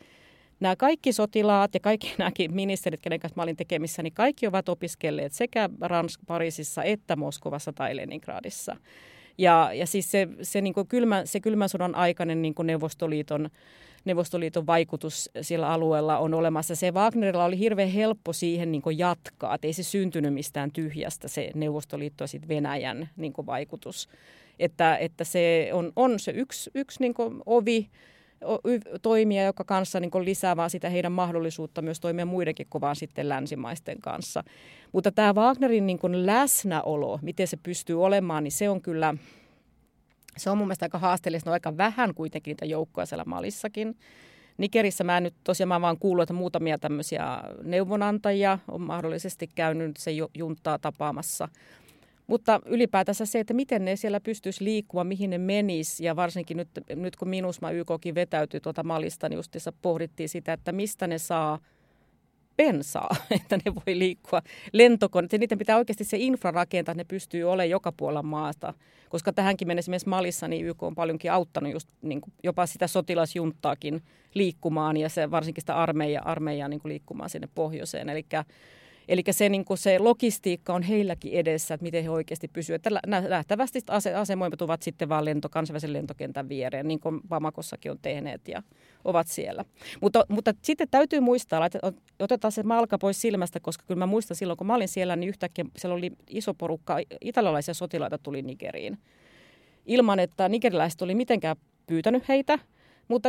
nämä kaikki sotilaat ja kaikki [LAUGHS] nämäkin ministerit, kenen kanssa mä olin tekemissä, niin kaikki ovat opiskelleet sekä Ransk, Pariisissa että Moskovassa tai Leningradissa. Ja, ja siis se, se, niin kylmä, se kylmän sodan aikainen niin Neuvostoliiton Neuvostoliiton vaikutus sillä alueella on olemassa. Se Wagnerilla oli hirveän helppo siihen niin jatkaa, että ei se syntynyt mistään tyhjästä se Neuvostoliitto ja sitten Venäjän niin vaikutus. Että, että se on, on se yksi, yksi niin ovi, toimia, joka kanssa niin lisää vaan sitä heidän mahdollisuutta myös toimia muidenkin kovaan sitten länsimaisten kanssa. Mutta tämä Wagnerin niin läsnäolo, miten se pystyy olemaan, niin se on kyllä, se on mun mielestä aika haasteellista. No aika vähän kuitenkin niitä joukkoja siellä Malissakin. Nigerissä mä nyt tosiaan mä vaan kuullut, että muutamia tämmöisiä neuvonantajia on mahdollisesti käynyt se juntaa tapaamassa. Mutta ylipäätänsä se, että miten ne siellä pystyisi liikkumaan, mihin ne menis ja varsinkin nyt, nyt kun Minusma YKkin vetäytyi tuota Malista, niin justissa pohdittiin sitä, että mistä ne saa bensaa, [LAUGHS] että ne voi liikkua lentokoneet. Ja niiden pitää oikeasti se infra rakentaa, että ne pystyy olemaan joka puolella maasta. Koska tähänkin mennessä esimerkiksi Malissa niin YK on paljonkin auttanut just niin kuin jopa sitä sotilasjunttaakin liikkumaan ja se, varsinkin sitä armeija, armeijaa niin kuin liikkumaan sinne pohjoiseen. Eli Eli se, niin se logistiikka on heilläkin edessä, että miten he oikeasti pysyvät. Lähtevästi ase- asemoituvat sitten vaan lento, kansainvälisen lentokentän viereen, niin kuin Bamakossakin on tehneet ja ovat siellä. Mutta, mutta sitten täytyy muistaa, että otetaan se malka pois silmästä, koska kyllä mä muistan silloin, kun mä olin siellä, niin yhtäkkiä siellä oli iso porukka italialaisia sotilaita tuli Nigeriin. Ilman, että nigeriläiset oli mitenkään pyytänyt heitä – mutta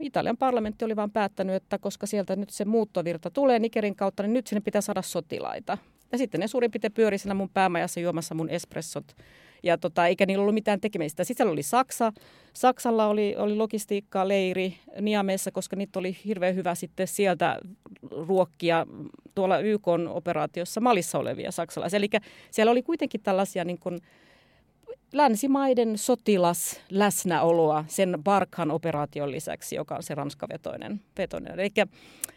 Italian parlamentti oli vain päättänyt, että koska sieltä nyt se muuttovirta tulee Nigerin kautta, niin nyt sinne pitää saada sotilaita. Ja sitten ne suurin piirtein pyöri siinä mun päämajassa juomassa mun espressot. Ja tota, eikä niillä ollut mitään tekemistä. Sitten siellä oli Saksa. Saksalla oli, oli logistiikkaa leiri Niameessa, koska niitä oli hirveän hyvä sitten sieltä ruokkia tuolla YK-operaatiossa Malissa olevia saksalaisia. Eli siellä oli kuitenkin tällaisia niin kuin, länsimaiden sotilas läsnäoloa sen Barkhan operaation lisäksi, joka on se ranskavetoinen. Vetoinen. Eli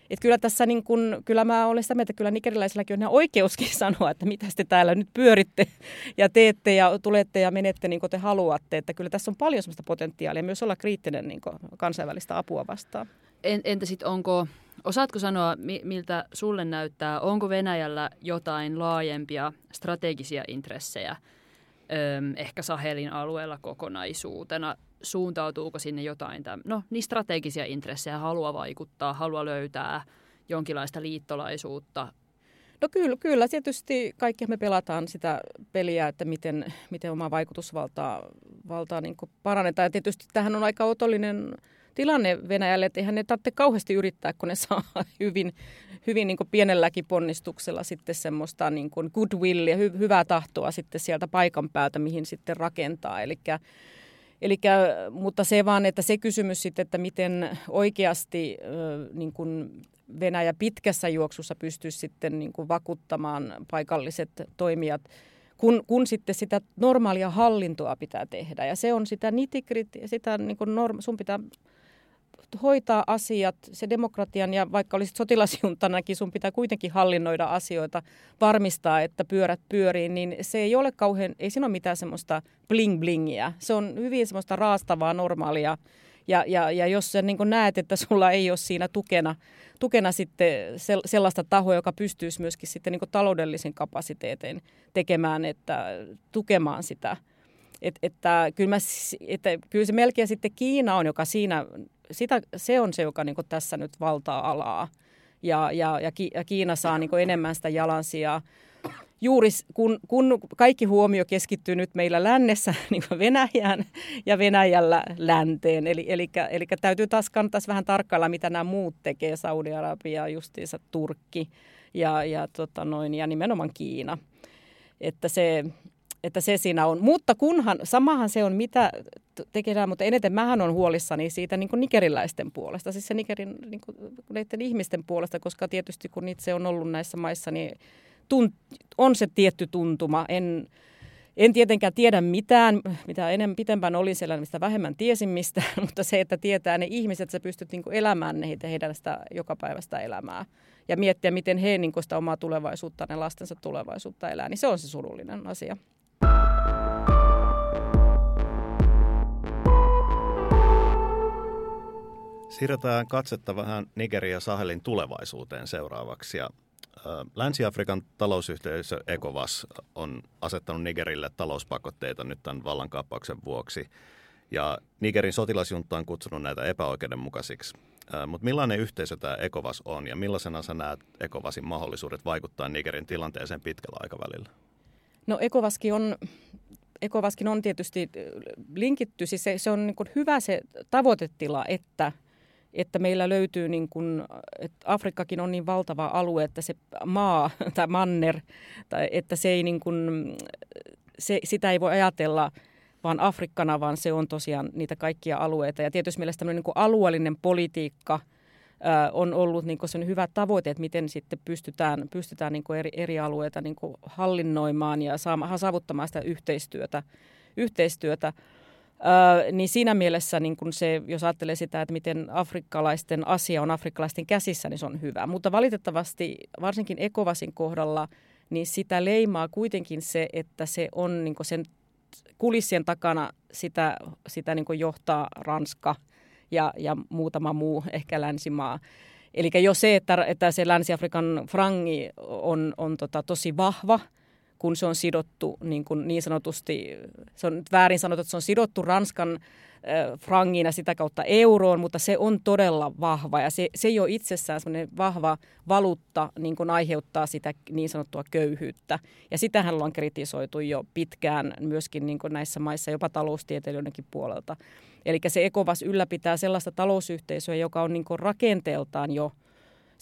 että kyllä tässä niin kun, kyllä mä olen sitä mieltä, että kyllä nigeriläisilläkin on ihan oikeuskin [LAUGHS] sanoa, että mitä te täällä nyt pyöritte ja teette ja tulette ja menette niin kuin te haluatte. Että kyllä tässä on paljon sellaista potentiaalia myös olla kriittinen niin kansainvälistä apua vastaan. Entä sitten onko, osaatko sanoa miltä sulle näyttää, onko Venäjällä jotain laajempia strategisia intressejä – ehkä Sahelin alueella kokonaisuutena. Suuntautuuko sinne jotain, täm, no niin strategisia intressejä, haluaa vaikuttaa, haluaa löytää jonkinlaista liittolaisuutta No kyllä, kyllä, tietysti kaikki me pelataan sitä peliä, että miten, miten omaa vaikutusvaltaa valtaa niin parannetaan. Ja tietysti tähän on aika otollinen tilanne Venäjälle, että eihän ne tarvitse kauheasti yrittää, kun ne saa [LAUGHS] hyvin, hyvin niin pienelläkin ponnistuksella sitten semmoista niin kuin goodwillia, hy, hyvää tahtoa sitten sieltä paikan päältä, mihin sitten rakentaa. Elikkä, Elikkä, mutta se vaan, että se kysymys sitten, että miten oikeasti niin kuin Venäjä pitkässä juoksussa pystyisi sitten niin kuin vakuuttamaan paikalliset toimijat, kun, kun sitten sitä normaalia hallintoa pitää tehdä. Ja se on sitä nitikrit, sitä niin kuin norm, sun pitää hoitaa asiat, se demokratian ja vaikka olisit sotilasjuntanakin, sun pitää kuitenkin hallinnoida asioita, varmistaa, että pyörät pyörii, niin se ei ole kauhean, ei siinä ole mitään semmoista bling-blingiä. Se on hyvin semmoista raastavaa, normaalia. Ja, ja, ja jos sä niin näet, että sulla ei ole siinä tukena, tukena sitten sellaista tahoa, joka pystyisi myöskin sitten niin taloudellisen kapasiteetin tekemään, että tukemaan sitä, et, että, kyllä mä, että kyllä se melkein sitten Kiina on, joka siinä sitä, se on se, joka niin tässä nyt valtaa alaa. Ja, ja, ja, Ki, ja Kiina saa niin enemmän sitä jalansijaa. Juuri kun, kun kaikki huomio keskittyy nyt meillä lännessä [LAUGHS] niin Venäjään ja Venäjällä länteen. Eli, eli, eli täytyy taas kannattaisi vähän tarkkailla, mitä nämä muut tekee, Saudi-Arabia, justiinsa Turkki ja, ja, tota noin, ja nimenomaan Kiina. Että se, että se siinä on. Mutta kunhan, samahan se on mitä tekee, mutta eniten mähän on huolissani siitä niin nigeriläisten puolesta, siis se Nigerin niin kuin, ihmisten puolesta, koska tietysti kun itse on ollut näissä maissa, niin tunt, on se tietty tuntuma. En, en tietenkään tiedä mitään, mitä enemmän pitempään olin siellä, mistä vähemmän tiesin mistä, [LAUGHS] mutta se, että tietää ne ihmiset, että sä pystyt niin kuin elämään ne, heidän sitä jokapäiväistä elämää ja miettiä, miten he niin sitä omaa tulevaisuutta, ne lastensa tulevaisuutta elää, niin se on se surullinen asia. Siirretään katsetta vähän Nigeria Sahelin tulevaisuuteen seuraavaksi. Ja, Länsi-Afrikan talousyhteisö ECOWAS on asettanut Nigerille talouspakotteita nyt tämän vallankaappauksen vuoksi. Ja Nigerin sotilasjunta on kutsunut näitä epäoikeudenmukaisiksi. Mutta millainen yhteisö tämä ECOWAS on ja millaisena sä näet ECOWASin mahdollisuudet vaikuttaa Nigerin tilanteeseen pitkällä aikavälillä? No ECOWASkin on, ECOWASkin on tietysti linkitty, siis se, se on niin hyvä se tavoitetila, että – että meillä löytyy, niin kuin, että Afrikkakin on niin valtava alue, että se maa [LAUGHS] tai manner, tai että se ei niin kuin, se, sitä ei voi ajatella vaan Afrikkana, vaan se on tosiaan niitä kaikkia alueita. Ja tietysti mielestäni niin alueellinen politiikka on ollut niin kuin hyvä tavoite, että miten sitten pystytään, pystytään niin eri, eri alueita niin hallinnoimaan ja saamaan, saavuttamaan sitä yhteistyötä. yhteistyötä. Öö, niin siinä mielessä, niin kun se, jos ajattelee sitä, että miten afrikkalaisten asia on afrikkalaisten käsissä, niin se on hyvä. Mutta valitettavasti, varsinkin Ekovasin kohdalla, niin sitä leimaa kuitenkin se, että se on niin sen kulissien takana sitä, sitä niin johtaa Ranska ja, ja muutama muu ehkä länsimaa. Eli jo se, että, että se Länsi-Afrikan frangi on, on tota, tosi vahva – kun se on sidottu niin, kuin niin sanotusti, se on väärin sanottu, että se on sidottu Ranskan äh, frangiin ja sitä kautta euroon, mutta se on todella vahva ja se, se jo itsessään semmoinen vahva valuutta niin kuin aiheuttaa sitä niin sanottua köyhyyttä. Ja sitähän ollaan kritisoitu jo pitkään myöskin niin kuin näissä maissa, jopa taloustieteilijöidenkin puolelta. Eli se ECOWAS ylläpitää sellaista talousyhteisöä, joka on niin rakenteeltaan jo –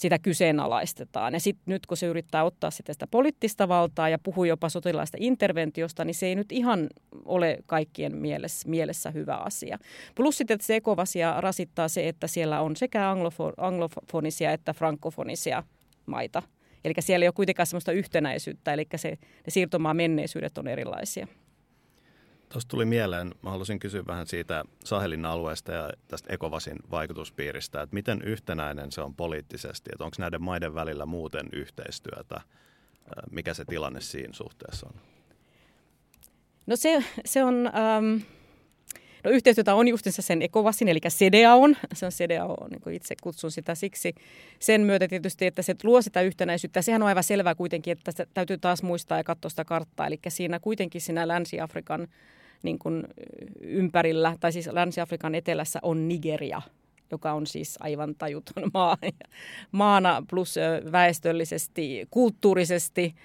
sitä kyseenalaistetaan. Ja sitten nyt kun se yrittää ottaa sitä, sitä poliittista valtaa ja puhuu jopa sotilaista interventiosta, niin se ei nyt ihan ole kaikkien mielessä, mielessä hyvä asia. Plus sitten, että se ekovasia rasittaa se, että siellä on sekä anglofo, anglofonisia että frankofonisia maita. Eli siellä ei ole kuitenkaan sellaista yhtenäisyyttä, eli se, ne siirtomaan menneisyydet on erilaisia. Tuosta tuli mieleen, mä haluaisin kysyä vähän siitä Sahelin alueesta ja tästä Ekovasin vaikutuspiiristä, että miten yhtenäinen se on poliittisesti, että onko näiden maiden välillä muuten yhteistyötä, mikä se tilanne siinä suhteessa on? No se, se on, ähm, no yhteistyötä on justiinsa sen Ekovasin, eli CDAON, se on CDAO, niin kuin itse kutsun sitä siksi. Sen myötä tietysti, että se luo sitä yhtenäisyyttä. Sehän on aivan selvää kuitenkin, että täytyy taas muistaa ja katsoa sitä karttaa, eli siinä kuitenkin siinä Länsi-Afrikan niin kuin ympärillä, tai siis Länsi-Afrikan etelässä on Nigeria, joka on siis aivan tajuton [LAUGHS] maa, maana plus väestöllisesti, kulttuurisesti.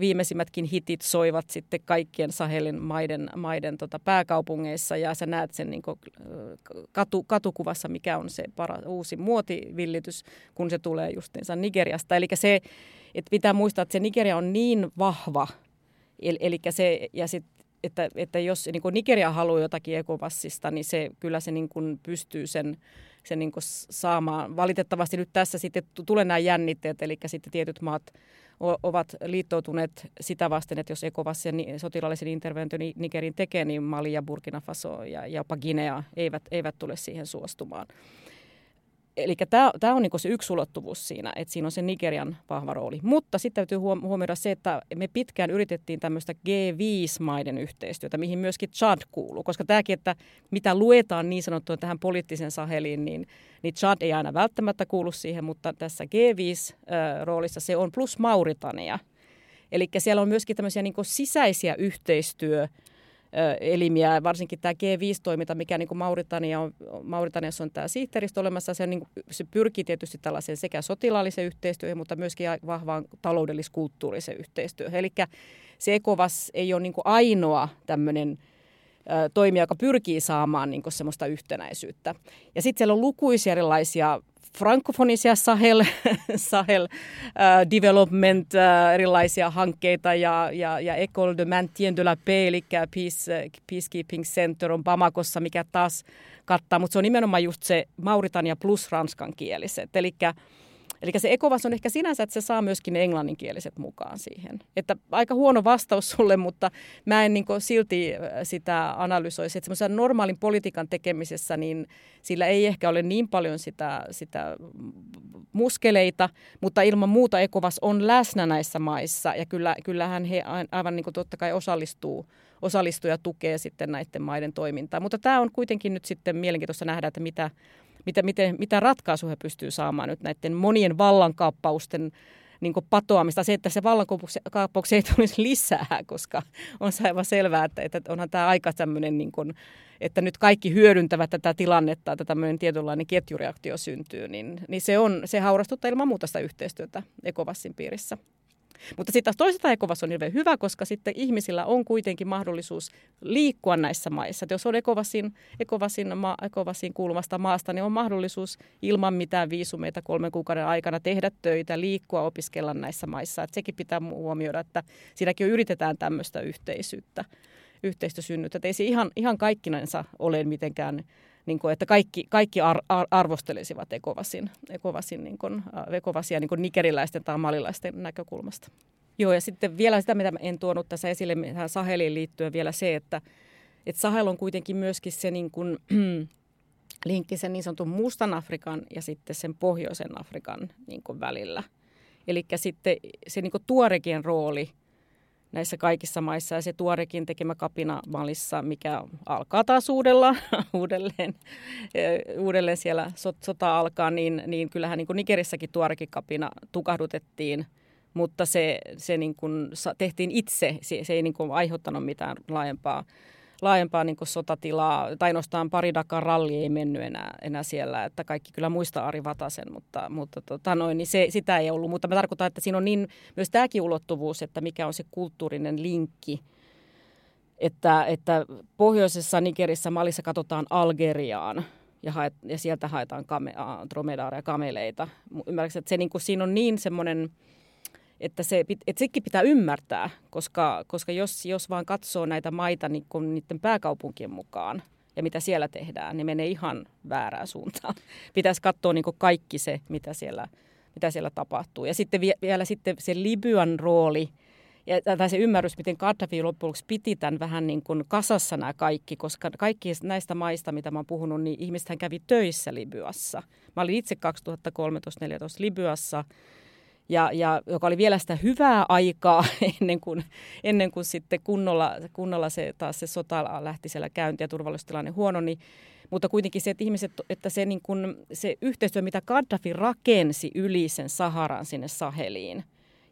Viimeisimmätkin hitit soivat sitten kaikkien Sahelin maiden, maiden tota pääkaupungeissa ja sä näet sen niin katu, katukuvassa, mikä on se para, uusi muotivillitys, kun se tulee justiinsa Nigeriasta. Eli se, että pitää muistaa, että se Nigeria on niin vahva, Eli se, ja sit että, että jos niin kuin Nigeria haluaa jotakin ekovassista, niin se, kyllä se niin kuin pystyy sen, sen niin kuin saamaan. Valitettavasti nyt tässä sitten tulee nämä jännitteet, eli sitten tietyt maat ovat liittoutuneet sitä vasten, että jos ECOWAS ja sotilaallisen intervention Nigerin tekee, niin Mali ja Burkina Faso ja jopa Guinea eivät, eivät tule siihen suostumaan. Eli tämä on niinku se yksi ulottuvuus siinä, että siinä on se Nigerian vahva rooli. Mutta sitten täytyy huomioida se, että me pitkään yritettiin tämmöistä G5-maiden yhteistyötä, mihin myöskin Chad kuuluu. Koska tämäkin, että mitä luetaan niin sanottua tähän poliittisen saheliin, niin, niin Chad ei aina välttämättä kuulu siihen, mutta tässä G5-roolissa se on plus Mauritania. Eli siellä on myöskin tämmöisiä niin sisäisiä yhteistyö- elimiä, varsinkin tämä G5-toiminta, mikä niin kuin Mauritania on, Mauritaniassa on tämä sihteeristö olemassa, se, niin kuin, se pyrkii tietysti tällaiseen sekä sotilaalliseen yhteistyöhön, mutta myöskin vahvaan taloudellis-kulttuuriseen yhteistyöhön. Eli se ECOVAS ei ole niin kuin ainoa tämmöinen toimija, joka pyrkii saamaan niin semmoista yhtenäisyyttä. Ja sitten siellä on lukuisia erilaisia frankofonisia Sahel, [LAUGHS] Sahel uh, Development, uh, erilaisia hankkeita ja, ja, ja Ecole de Maintien de la Paix, eli Peace, Peacekeeping Center on Bamakossa, mikä taas kattaa, mutta se on nimenomaan just se Mauritania plus ranskankieliset. Eli Eli se ekovas on ehkä sinänsä, että se saa myöskin ne englanninkieliset mukaan siihen. Että aika huono vastaus sulle, mutta mä en niin silti sitä analysoisi. Että semmoisen normaalin politiikan tekemisessä, niin sillä ei ehkä ole niin paljon sitä, sitä muskeleita, mutta ilman muuta ekovas on läsnä näissä maissa. Ja kyllä, kyllähän he aivan niin totta kai osallistuu, osallistuu ja tukee sitten näiden maiden toimintaa. Mutta tämä on kuitenkin nyt sitten mielenkiintoista nähdä, että mitä mitä, miten, mitä ratkaisuja he pystyy saamaan nyt näiden monien vallankaappausten niin patoamista, se, että se vallankaappauksia ei tulisi lisää, koska on aivan selvää, että, että onhan tämä aika tämmöinen, niin kuin, että nyt kaikki hyödyntävät tätä tilannetta, että tämmöinen tietynlainen ketjureaktio syntyy, niin, niin se, on, se haurastuttaa ilman muuta sitä yhteistyötä Ekovassin piirissä. Mutta sitten taas toisaalta Ekovas on hirveän hyvä, koska sitten ihmisillä on kuitenkin mahdollisuus liikkua näissä maissa. Et jos on Ekovasin, Ekovasin, ma, Ekovasin kuulumasta maasta, niin on mahdollisuus ilman mitään viisumeita kolmen kuukauden aikana tehdä töitä, liikkua, opiskella näissä maissa. Et sekin pitää huomioida, että siinäkin yritetään tämmöistä yhteisyyttä, yhteistyösynnyttä. Ei se ihan, ihan kaikkinensa ole mitenkään niin kuin, että kaikki, kaikki ar, ar, arvostelisivat Ekovasin, Ekovasin niin kuin, Ekovasia niin kuin nikeriläisten tai malilaisten näkökulmasta. Joo, ja sitten vielä sitä, mitä en tuonut tässä esille tähän Saheliin liittyen vielä se, että, että Sahel on kuitenkin myöskin se niin kuin, [CLEARS THROAT] linkki sen niin sanotun mustan Afrikan ja sitten sen pohjoisen Afrikan niin kuin välillä. Eli sitten se niin kuin tuorekien rooli – näissä kaikissa maissa. Ja se tuorekin tekemä kapina Malissa, mikä alkaa taas uudella, [LAUGHS] uudelleen, eh, uudelleen siellä sota alkaa, niin, niin kyllähän niin kuin Nigerissäkin tuorekin kapina tukahdutettiin, mutta se, se niin kuin tehtiin itse, se, se ei niin kuin aiheuttanut mitään laajempaa laajempaa niin sotatilaa, tai nostaan pari Dakar ralli ei mennyt enää, enää siellä, että kaikki kyllä muistaa Ari Vatasen, mutta, mutta tota noin, niin se, sitä ei ollut. Mutta mä tarkoitan, että siinä on niin myös tämäkin ulottuvuus, että mikä on se kulttuurinen linkki, että, että pohjoisessa Nigerissä Malissa katsotaan Algeriaan, ja, haet, ja sieltä haetaan kame, dromedaareja, kameleita. Ymmärrätkö, että se, niin kuin, siinä on niin semmoinen että, se, että sekin pitää ymmärtää, koska, koska jos, jos vaan katsoo näitä maita niin kuin niiden pääkaupunkien mukaan ja mitä siellä tehdään, niin menee ihan väärään suuntaan. [LAUGHS] Pitäisi katsoa niin kuin kaikki se, mitä siellä, mitä siellä tapahtuu. Ja sitten vielä sitten se Libyan rooli, ja, tai se ymmärrys, miten Gaddafi loppujen lopuksi piti tämän vähän niin kuin kasassa nämä kaikki, koska kaikki näistä maista, mitä mä oon puhunut, niin ihmisethän kävi töissä Libyassa. Mä olin itse 2013-2014 Libyassa ja, ja joka oli vielä sitä hyvää aikaa [LAUGHS] ennen kuin, ennen kuin sitten kunnolla, kunnolla se, taas se sota lähti siellä käyntiin ja turvallisuustilanne huono, niin, mutta kuitenkin se, että ihmiset, että se, niin kuin, se yhteistyö, mitä Gaddafi rakensi yli sen Saharan sinne Saheliin,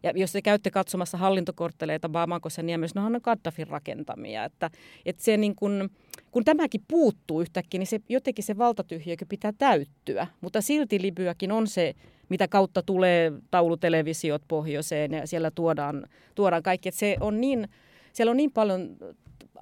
ja jos te käytte katsomassa hallintokortteleita Bamakossa ja Niemessä, ne on Gaddafin rakentamia. Että, että se niin kun, kun tämäkin puuttuu yhtäkkiä, niin se, jotenkin se valtatyhjiökin pitää täyttyä. Mutta silti Libyakin on se mitä kautta tulee taulutelevisiot pohjoiseen ja siellä tuodaan, tuodaan kaikki. Että se on niin, siellä on niin paljon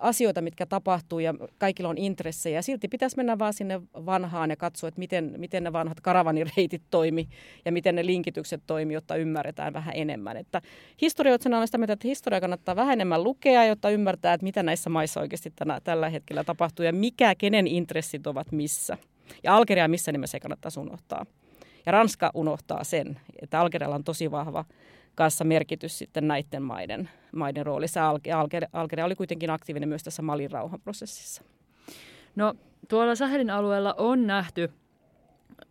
asioita, mitkä tapahtuu ja kaikilla on intressejä. Silti pitäisi mennä vaan sinne vanhaan ja katsoa, että miten, miten ne vanhat karavanireitit toimi ja miten ne linkitykset toimi, jotta ymmärretään vähän enemmän. Että historioitsena on sitä mieltä, että historia kannattaa vähän enemmän lukea, jotta ymmärtää, että mitä näissä maissa oikeasti tänä, tällä hetkellä tapahtuu ja mikä, kenen intressit ovat missä. Ja Algeria missä nimessä ei kannattaisi unohtaa. Ja Ranska unohtaa sen, että Algerialla on tosi vahva kanssa merkitys sitten näiden maiden, maiden roolissa. Algeria, oli kuitenkin aktiivinen myös tässä Malin rauhanprosessissa. No tuolla Sahelin alueella on nähty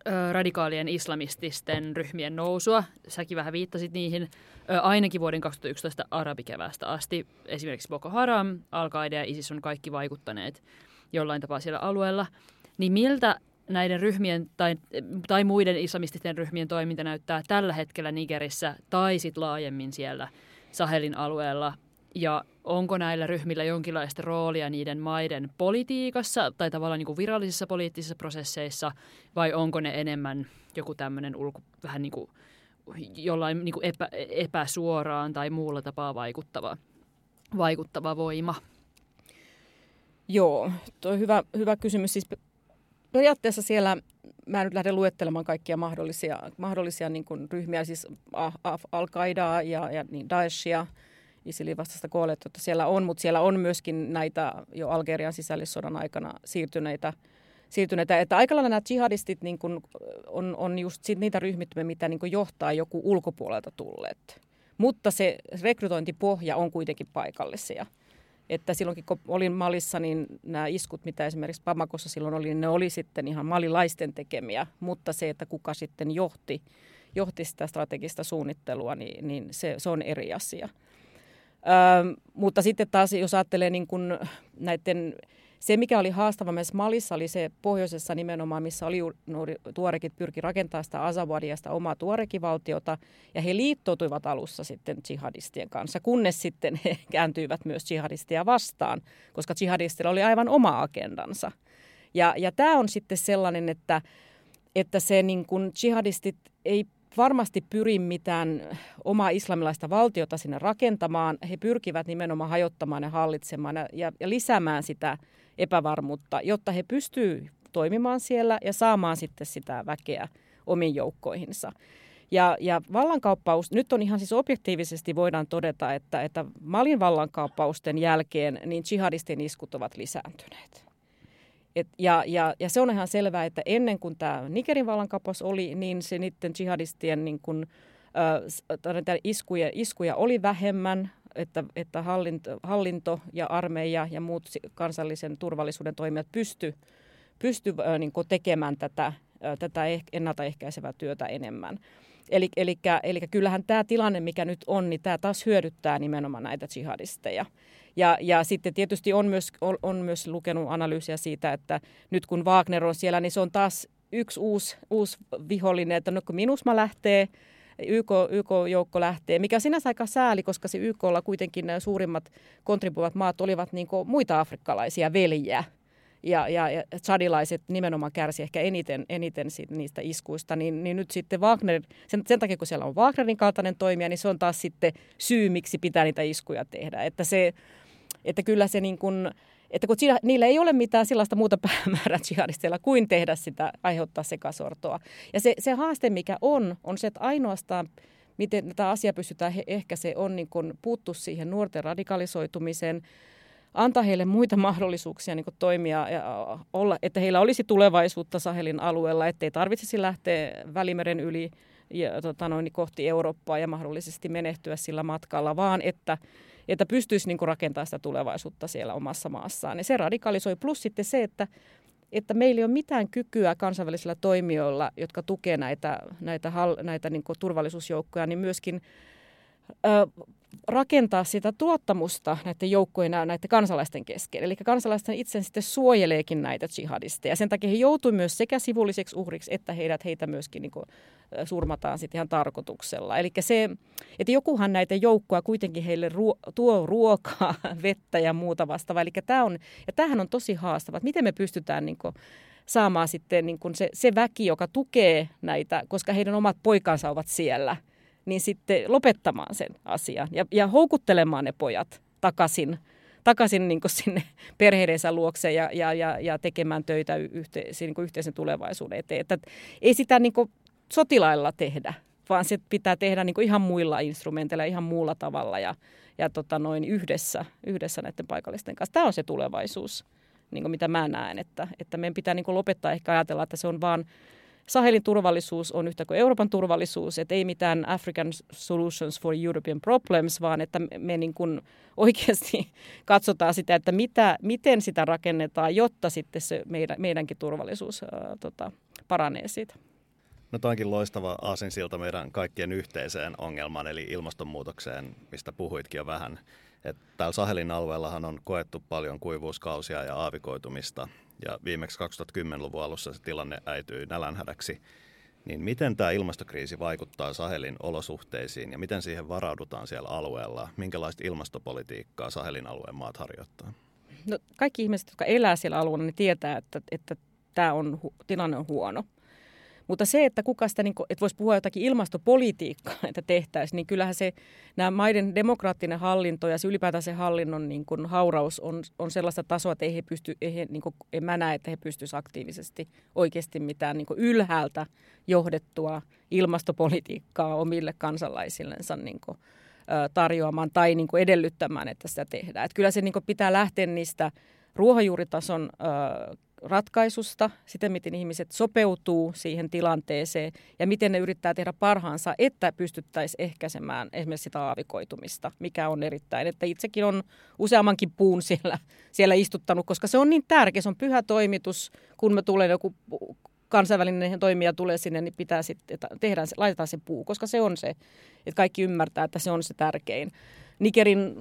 ö, radikaalien islamististen ryhmien nousua. Säkin vähän viittasit niihin ö, ainakin vuoden 2011 arabikevästä asti. Esimerkiksi Boko Haram, Al-Qaeda ja ISIS on kaikki vaikuttaneet jollain tapaa siellä alueella. Niin miltä näiden ryhmien tai, tai muiden islamististen ryhmien toiminta näyttää tällä hetkellä Nigerissä tai sitten laajemmin siellä Sahelin alueella? Ja onko näillä ryhmillä jonkinlaista roolia niiden maiden politiikassa tai tavallaan niin kuin virallisissa poliittisissa prosesseissa vai onko ne enemmän joku tämmöinen ulko, vähän niin kuin jollain niin kuin epä, epäsuoraan tai muulla tapaa vaikuttava, vaikuttava voima? Joo, tuo hyvä, hyvä kysymys. Siis periaatteessa siellä, mä en nyt lähde luettelemaan kaikkia mahdollisia, mahdollisia niin kuin ryhmiä, siis Al-Qaidaa ja, ja niin Daeshia, ISILin vastaista koolet, että siellä on, mutta siellä on myöskin näitä jo Algerian sisällissodan aikana siirtyneitä, siirtyneitä että aika lailla nämä jihadistit niin kuin on, on just sit niitä ryhmittymiä, mitä niin kuin johtaa joku ulkopuolelta tulleet. Mutta se rekrytointipohja on kuitenkin paikallisia. Että silloinkin kun olin Malissa, niin nämä iskut, mitä esimerkiksi Pamakossa silloin oli, niin ne oli sitten ihan malilaisten tekemiä. Mutta se, että kuka sitten johti, johti sitä strategista suunnittelua, niin, niin se, se on eri asia. Ö, mutta sitten taas, jos ajattelee niin kuin näiden se, mikä oli haastava myös Malissa, oli se pohjoisessa nimenomaan, missä oli tuorekit pyrki rakentamaan sitä Azawadia, sitä omaa tuorekivaltiota, ja he liittoutuivat alussa sitten jihadistien kanssa, kunnes sitten he [LAUGHS] kääntyivät myös jihadistia vastaan, koska jihadistilla oli aivan oma agendansa. Ja, ja tämä on sitten sellainen, että, että se niin kuin jihadistit ei varmasti pyri mitään omaa islamilaista valtiota sinne rakentamaan. He pyrkivät nimenomaan hajottamaan ja hallitsemaan ja, ja lisäämään sitä epävarmuutta, jotta he pystyvät toimimaan siellä ja saamaan sitten sitä väkeä omiin joukkoihinsa. Ja, ja vallankauppaus, nyt on ihan siis objektiivisesti voidaan todeta, että, että Malin vallankaappausten jälkeen niin jihadistien iskut ovat lisääntyneet. Et, ja, ja, ja se on ihan selvää, että ennen kuin tämä Nigerin vallankauppaus oli, niin se niiden jihadistien niin kun, äh, iskuja, iskuja oli vähemmän, että, että hallinto, hallinto ja armeija ja muut kansallisen turvallisuuden toimijat pysty, pysty niin tekemään tätä, tätä eh, ennaltaehkäisevää työtä enemmän. Eli, eli, eli kyllähän tämä tilanne, mikä nyt on, niin tämä taas hyödyttää nimenomaan näitä jihadisteja. Ja, ja sitten tietysti on myös, on, on myös lukenut analyysiä siitä, että nyt kun Wagner on siellä, niin se on taas yksi uusi, uusi vihollinen, että no kun Minusma lähtee, YK, YK-joukko lähtee, mikä sinänsä aika sääli, koska se YKlla kuitenkin nämä suurimmat kontribuivat maat olivat niin muita afrikkalaisia veljiä. Ja, ja, ja chadilaiset nimenomaan kärsi ehkä eniten, eniten siitä, niistä iskuista, niin, niin nyt sitten Wagner, sen, sen takia kun siellä on Wagnerin kaltainen toimija, niin se on taas sitten syy, miksi pitää niitä iskuja tehdä. Että se, että kyllä se niin kuin, että kun niillä ei ole mitään sellaista muuta [LAUGHS] päämäärää jihadisteilla kuin tehdä sitä, aiheuttaa sekasortoa. Ja se, se haaste, mikä on, on se, että ainoastaan miten tätä asiaa pystytään ehkä se on niin kuin puuttu siihen nuorten radikalisoitumiseen, antaa heille muita [LAUGHS] mahdollisuuksia niin toimia ja olla, että heillä olisi tulevaisuutta Sahelin alueella, ettei tarvitsisi lähteä Välimeren yli ja, tota noin, kohti Eurooppaa ja mahdollisesti menehtyä sillä matkalla, vaan että että pystyisi niin kuin rakentamaan sitä tulevaisuutta siellä omassa maassaan. Niin se radikalisoi. Plus sitten se, että, että meillä ei ole mitään kykyä kansainvälisillä toimijoilla, jotka tukevat näitä, näitä, näitä niin kuin turvallisuusjoukkoja, niin myöskin rakentaa sitä tuottamusta näiden joukkojen ja näiden kansalaisten kesken. Eli kansalaisten itse sitten suojeleekin näitä jihadisteja. Sen takia he joutuivat myös sekä sivulliseksi uhriksi, että heidät, heitä myöskin niin kuin, surmataan sitten ihan tarkoituksella. Eli se, että jokuhan näitä joukkoja kuitenkin heille ruo- tuo ruokaa, [LAUGHS] vettä ja muuta vastaavaa. Eli tämä on, ja tämähän on tosi haastava, miten me pystytään niin kuin, saamaan sitten niin kuin se, se väki, joka tukee näitä, koska heidän omat poikansa ovat siellä – niin sitten lopettamaan sen asian ja, ja houkuttelemaan ne pojat takaisin, takaisin niin sinne [LAUGHS] perheidensä luokse ja, ja, ja, ja tekemään töitä yhte, niin yhteisen tulevaisuuden eteen. Että ei sitä niin sotilailla tehdä, vaan se pitää tehdä niin ihan muilla instrumenteilla, ihan muulla tavalla ja, ja tota noin yhdessä, yhdessä näiden paikallisten kanssa. Tämä on se tulevaisuus, niin mitä mä näen, että, että meidän pitää niin lopettaa ehkä ajatella, että se on vaan Sahelin turvallisuus on yhtä kuin Euroopan turvallisuus, että ei mitään African Solutions for European Problems, vaan että me niin kuin oikeasti [LAUGHS] katsotaan sitä, että mitä, miten sitä rakennetaan, jotta sitten se meidän, meidänkin turvallisuus ää, tota, paranee siitä. No toinkin loistava aasinsilta meidän kaikkien yhteiseen ongelmaan, eli ilmastonmuutokseen, mistä puhuitkin jo vähän. Että täällä Sahelin alueellahan on koettu paljon kuivuuskausia ja aavikoitumista, ja viimeksi 2010-luvun alussa se tilanne äityi nälänhädäksi. Niin miten tämä ilmastokriisi vaikuttaa Sahelin olosuhteisiin ja miten siihen varaudutaan siellä alueella? Minkälaista ilmastopolitiikkaa Sahelin alueen maat harjoittaa? No, kaikki ihmiset, jotka elää siellä alueella, niin tietää, että, että tämä on, tilanne on huono. Mutta se, että kuka sitä, niin kuin, että voisi puhua jotakin ilmastopolitiikkaa, että tehtäisiin, niin kyllähän se, nämä maiden demokraattinen hallinto ja se ylipäätään se hallinnon niin kuin, hauraus on, on sellaista tasoa, että ei he pysty, ei he, niin kuin, en mä näe, että he pystyisivät aktiivisesti oikeasti mitään niin kuin ylhäältä johdettua ilmastopolitiikkaa omille kansalaisillensa niin kuin, tarjoamaan tai niin kuin edellyttämään, että sitä tehdään. Että kyllä se niin kuin, pitää lähteä niistä ruohonjuuritason ratkaisusta, sitä miten ihmiset sopeutuu siihen tilanteeseen ja miten ne yrittää tehdä parhaansa, että pystyttäisiin ehkäisemään esimerkiksi sitä aavikoitumista, mikä on erittäin, että itsekin on useammankin puun siellä, siellä istuttanut, koska se on niin tärkeä, se on pyhä toimitus, kun me tulee joku kansainvälinen toimija tulee sinne, niin pitää sitten, tehdä, laitetaan se puu, koska se on se, että kaikki ymmärtää, että se on se tärkein. Nigerin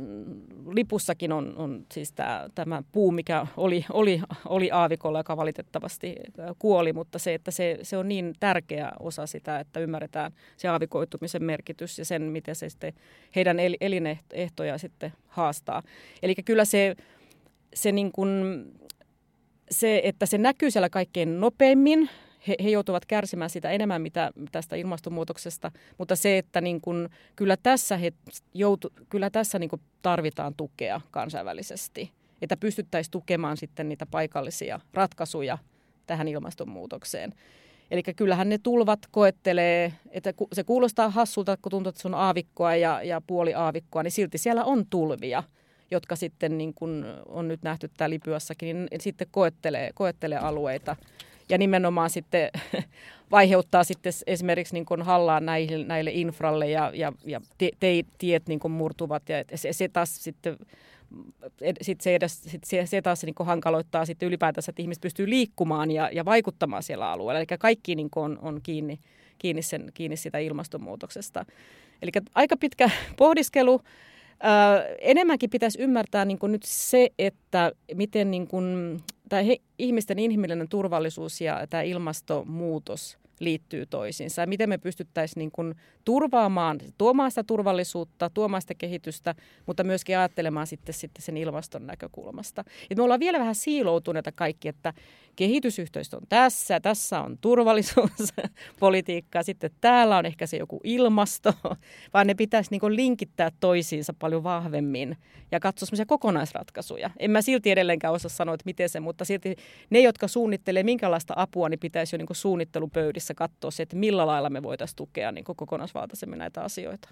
lipussakin on, on siis tämä, tämä puu, mikä oli, oli, oli aavikolla, joka valitettavasti kuoli, mutta se, että se, se on niin tärkeä osa sitä, että ymmärretään se aavikoitumisen merkitys ja sen, miten se sitten heidän elinehtoja sitten haastaa. Eli kyllä se, se, niin kuin, se, että se näkyy siellä kaikkein nopeimmin, he, he joutuvat kärsimään sitä enemmän mitä tästä ilmastonmuutoksesta, mutta se, että niin kun, kyllä tässä, he joutu, kyllä tässä niin tarvitaan tukea kansainvälisesti, että pystyttäisiin tukemaan sitten niitä paikallisia ratkaisuja tähän ilmastonmuutokseen. Eli kyllähän ne tulvat koettelee, että se kuulostaa hassulta, kun tuntuu, että se on aavikkoa ja, ja puoli aavikkoa, niin silti siellä on tulvia, jotka sitten niin kuin on nyt nähty täällä Libyassakin, niin sitten koettelee, koettelee alueita ja nimenomaan sitten [LAUGHS] vaiheuttaa sitten esimerkiksi niin kuin hallaan näille, näille infralle ja, ja, ja te, te, tiet niin kuin murtuvat ja se, se taas sitten sit se, edes, sit se, se taas niin hankaloittaa sitten ylipäätänsä, että ihmiset pystyy liikkumaan ja, ja vaikuttamaan siellä alueella. Eli kaikki niin on, on kiinni, kiinni, sen, kiinni sitä ilmastonmuutoksesta. Eli aika pitkä [LAUGHS] pohdiskelu. Ö, enemmänkin pitäisi ymmärtää niin nyt se, että miten niin kuin, tämä ihmisten inhimillinen turvallisuus ja tämä ilmastonmuutos liittyy toisiinsa. Ja miten me pystyttäisiin niin kuin turvaamaan, tuomaan sitä turvallisuutta, tuomaan sitä kehitystä, mutta myöskin ajattelemaan sitten, sitten sen ilmaston näkökulmasta. Et me ollaan vielä vähän siiloutuneita kaikki, että kehitysyhteistyö on tässä, tässä on turvallisuuspolitiikkaa, sitten täällä on ehkä se joku ilmasto, [LAUGHS] vaan ne pitäisi niin linkittää toisiinsa paljon vahvemmin ja katsoa sellaisia kokonaisratkaisuja. En mä silti edelleenkään osaa sanoa, että miten se, mutta silti ne, jotka suunnittelee minkälaista apua, niin pitäisi jo niin suunnittelupöydissä katsoa se, että millä lailla me voitaisiin tukea niin kokonaisvaltaisemmin näitä asioita.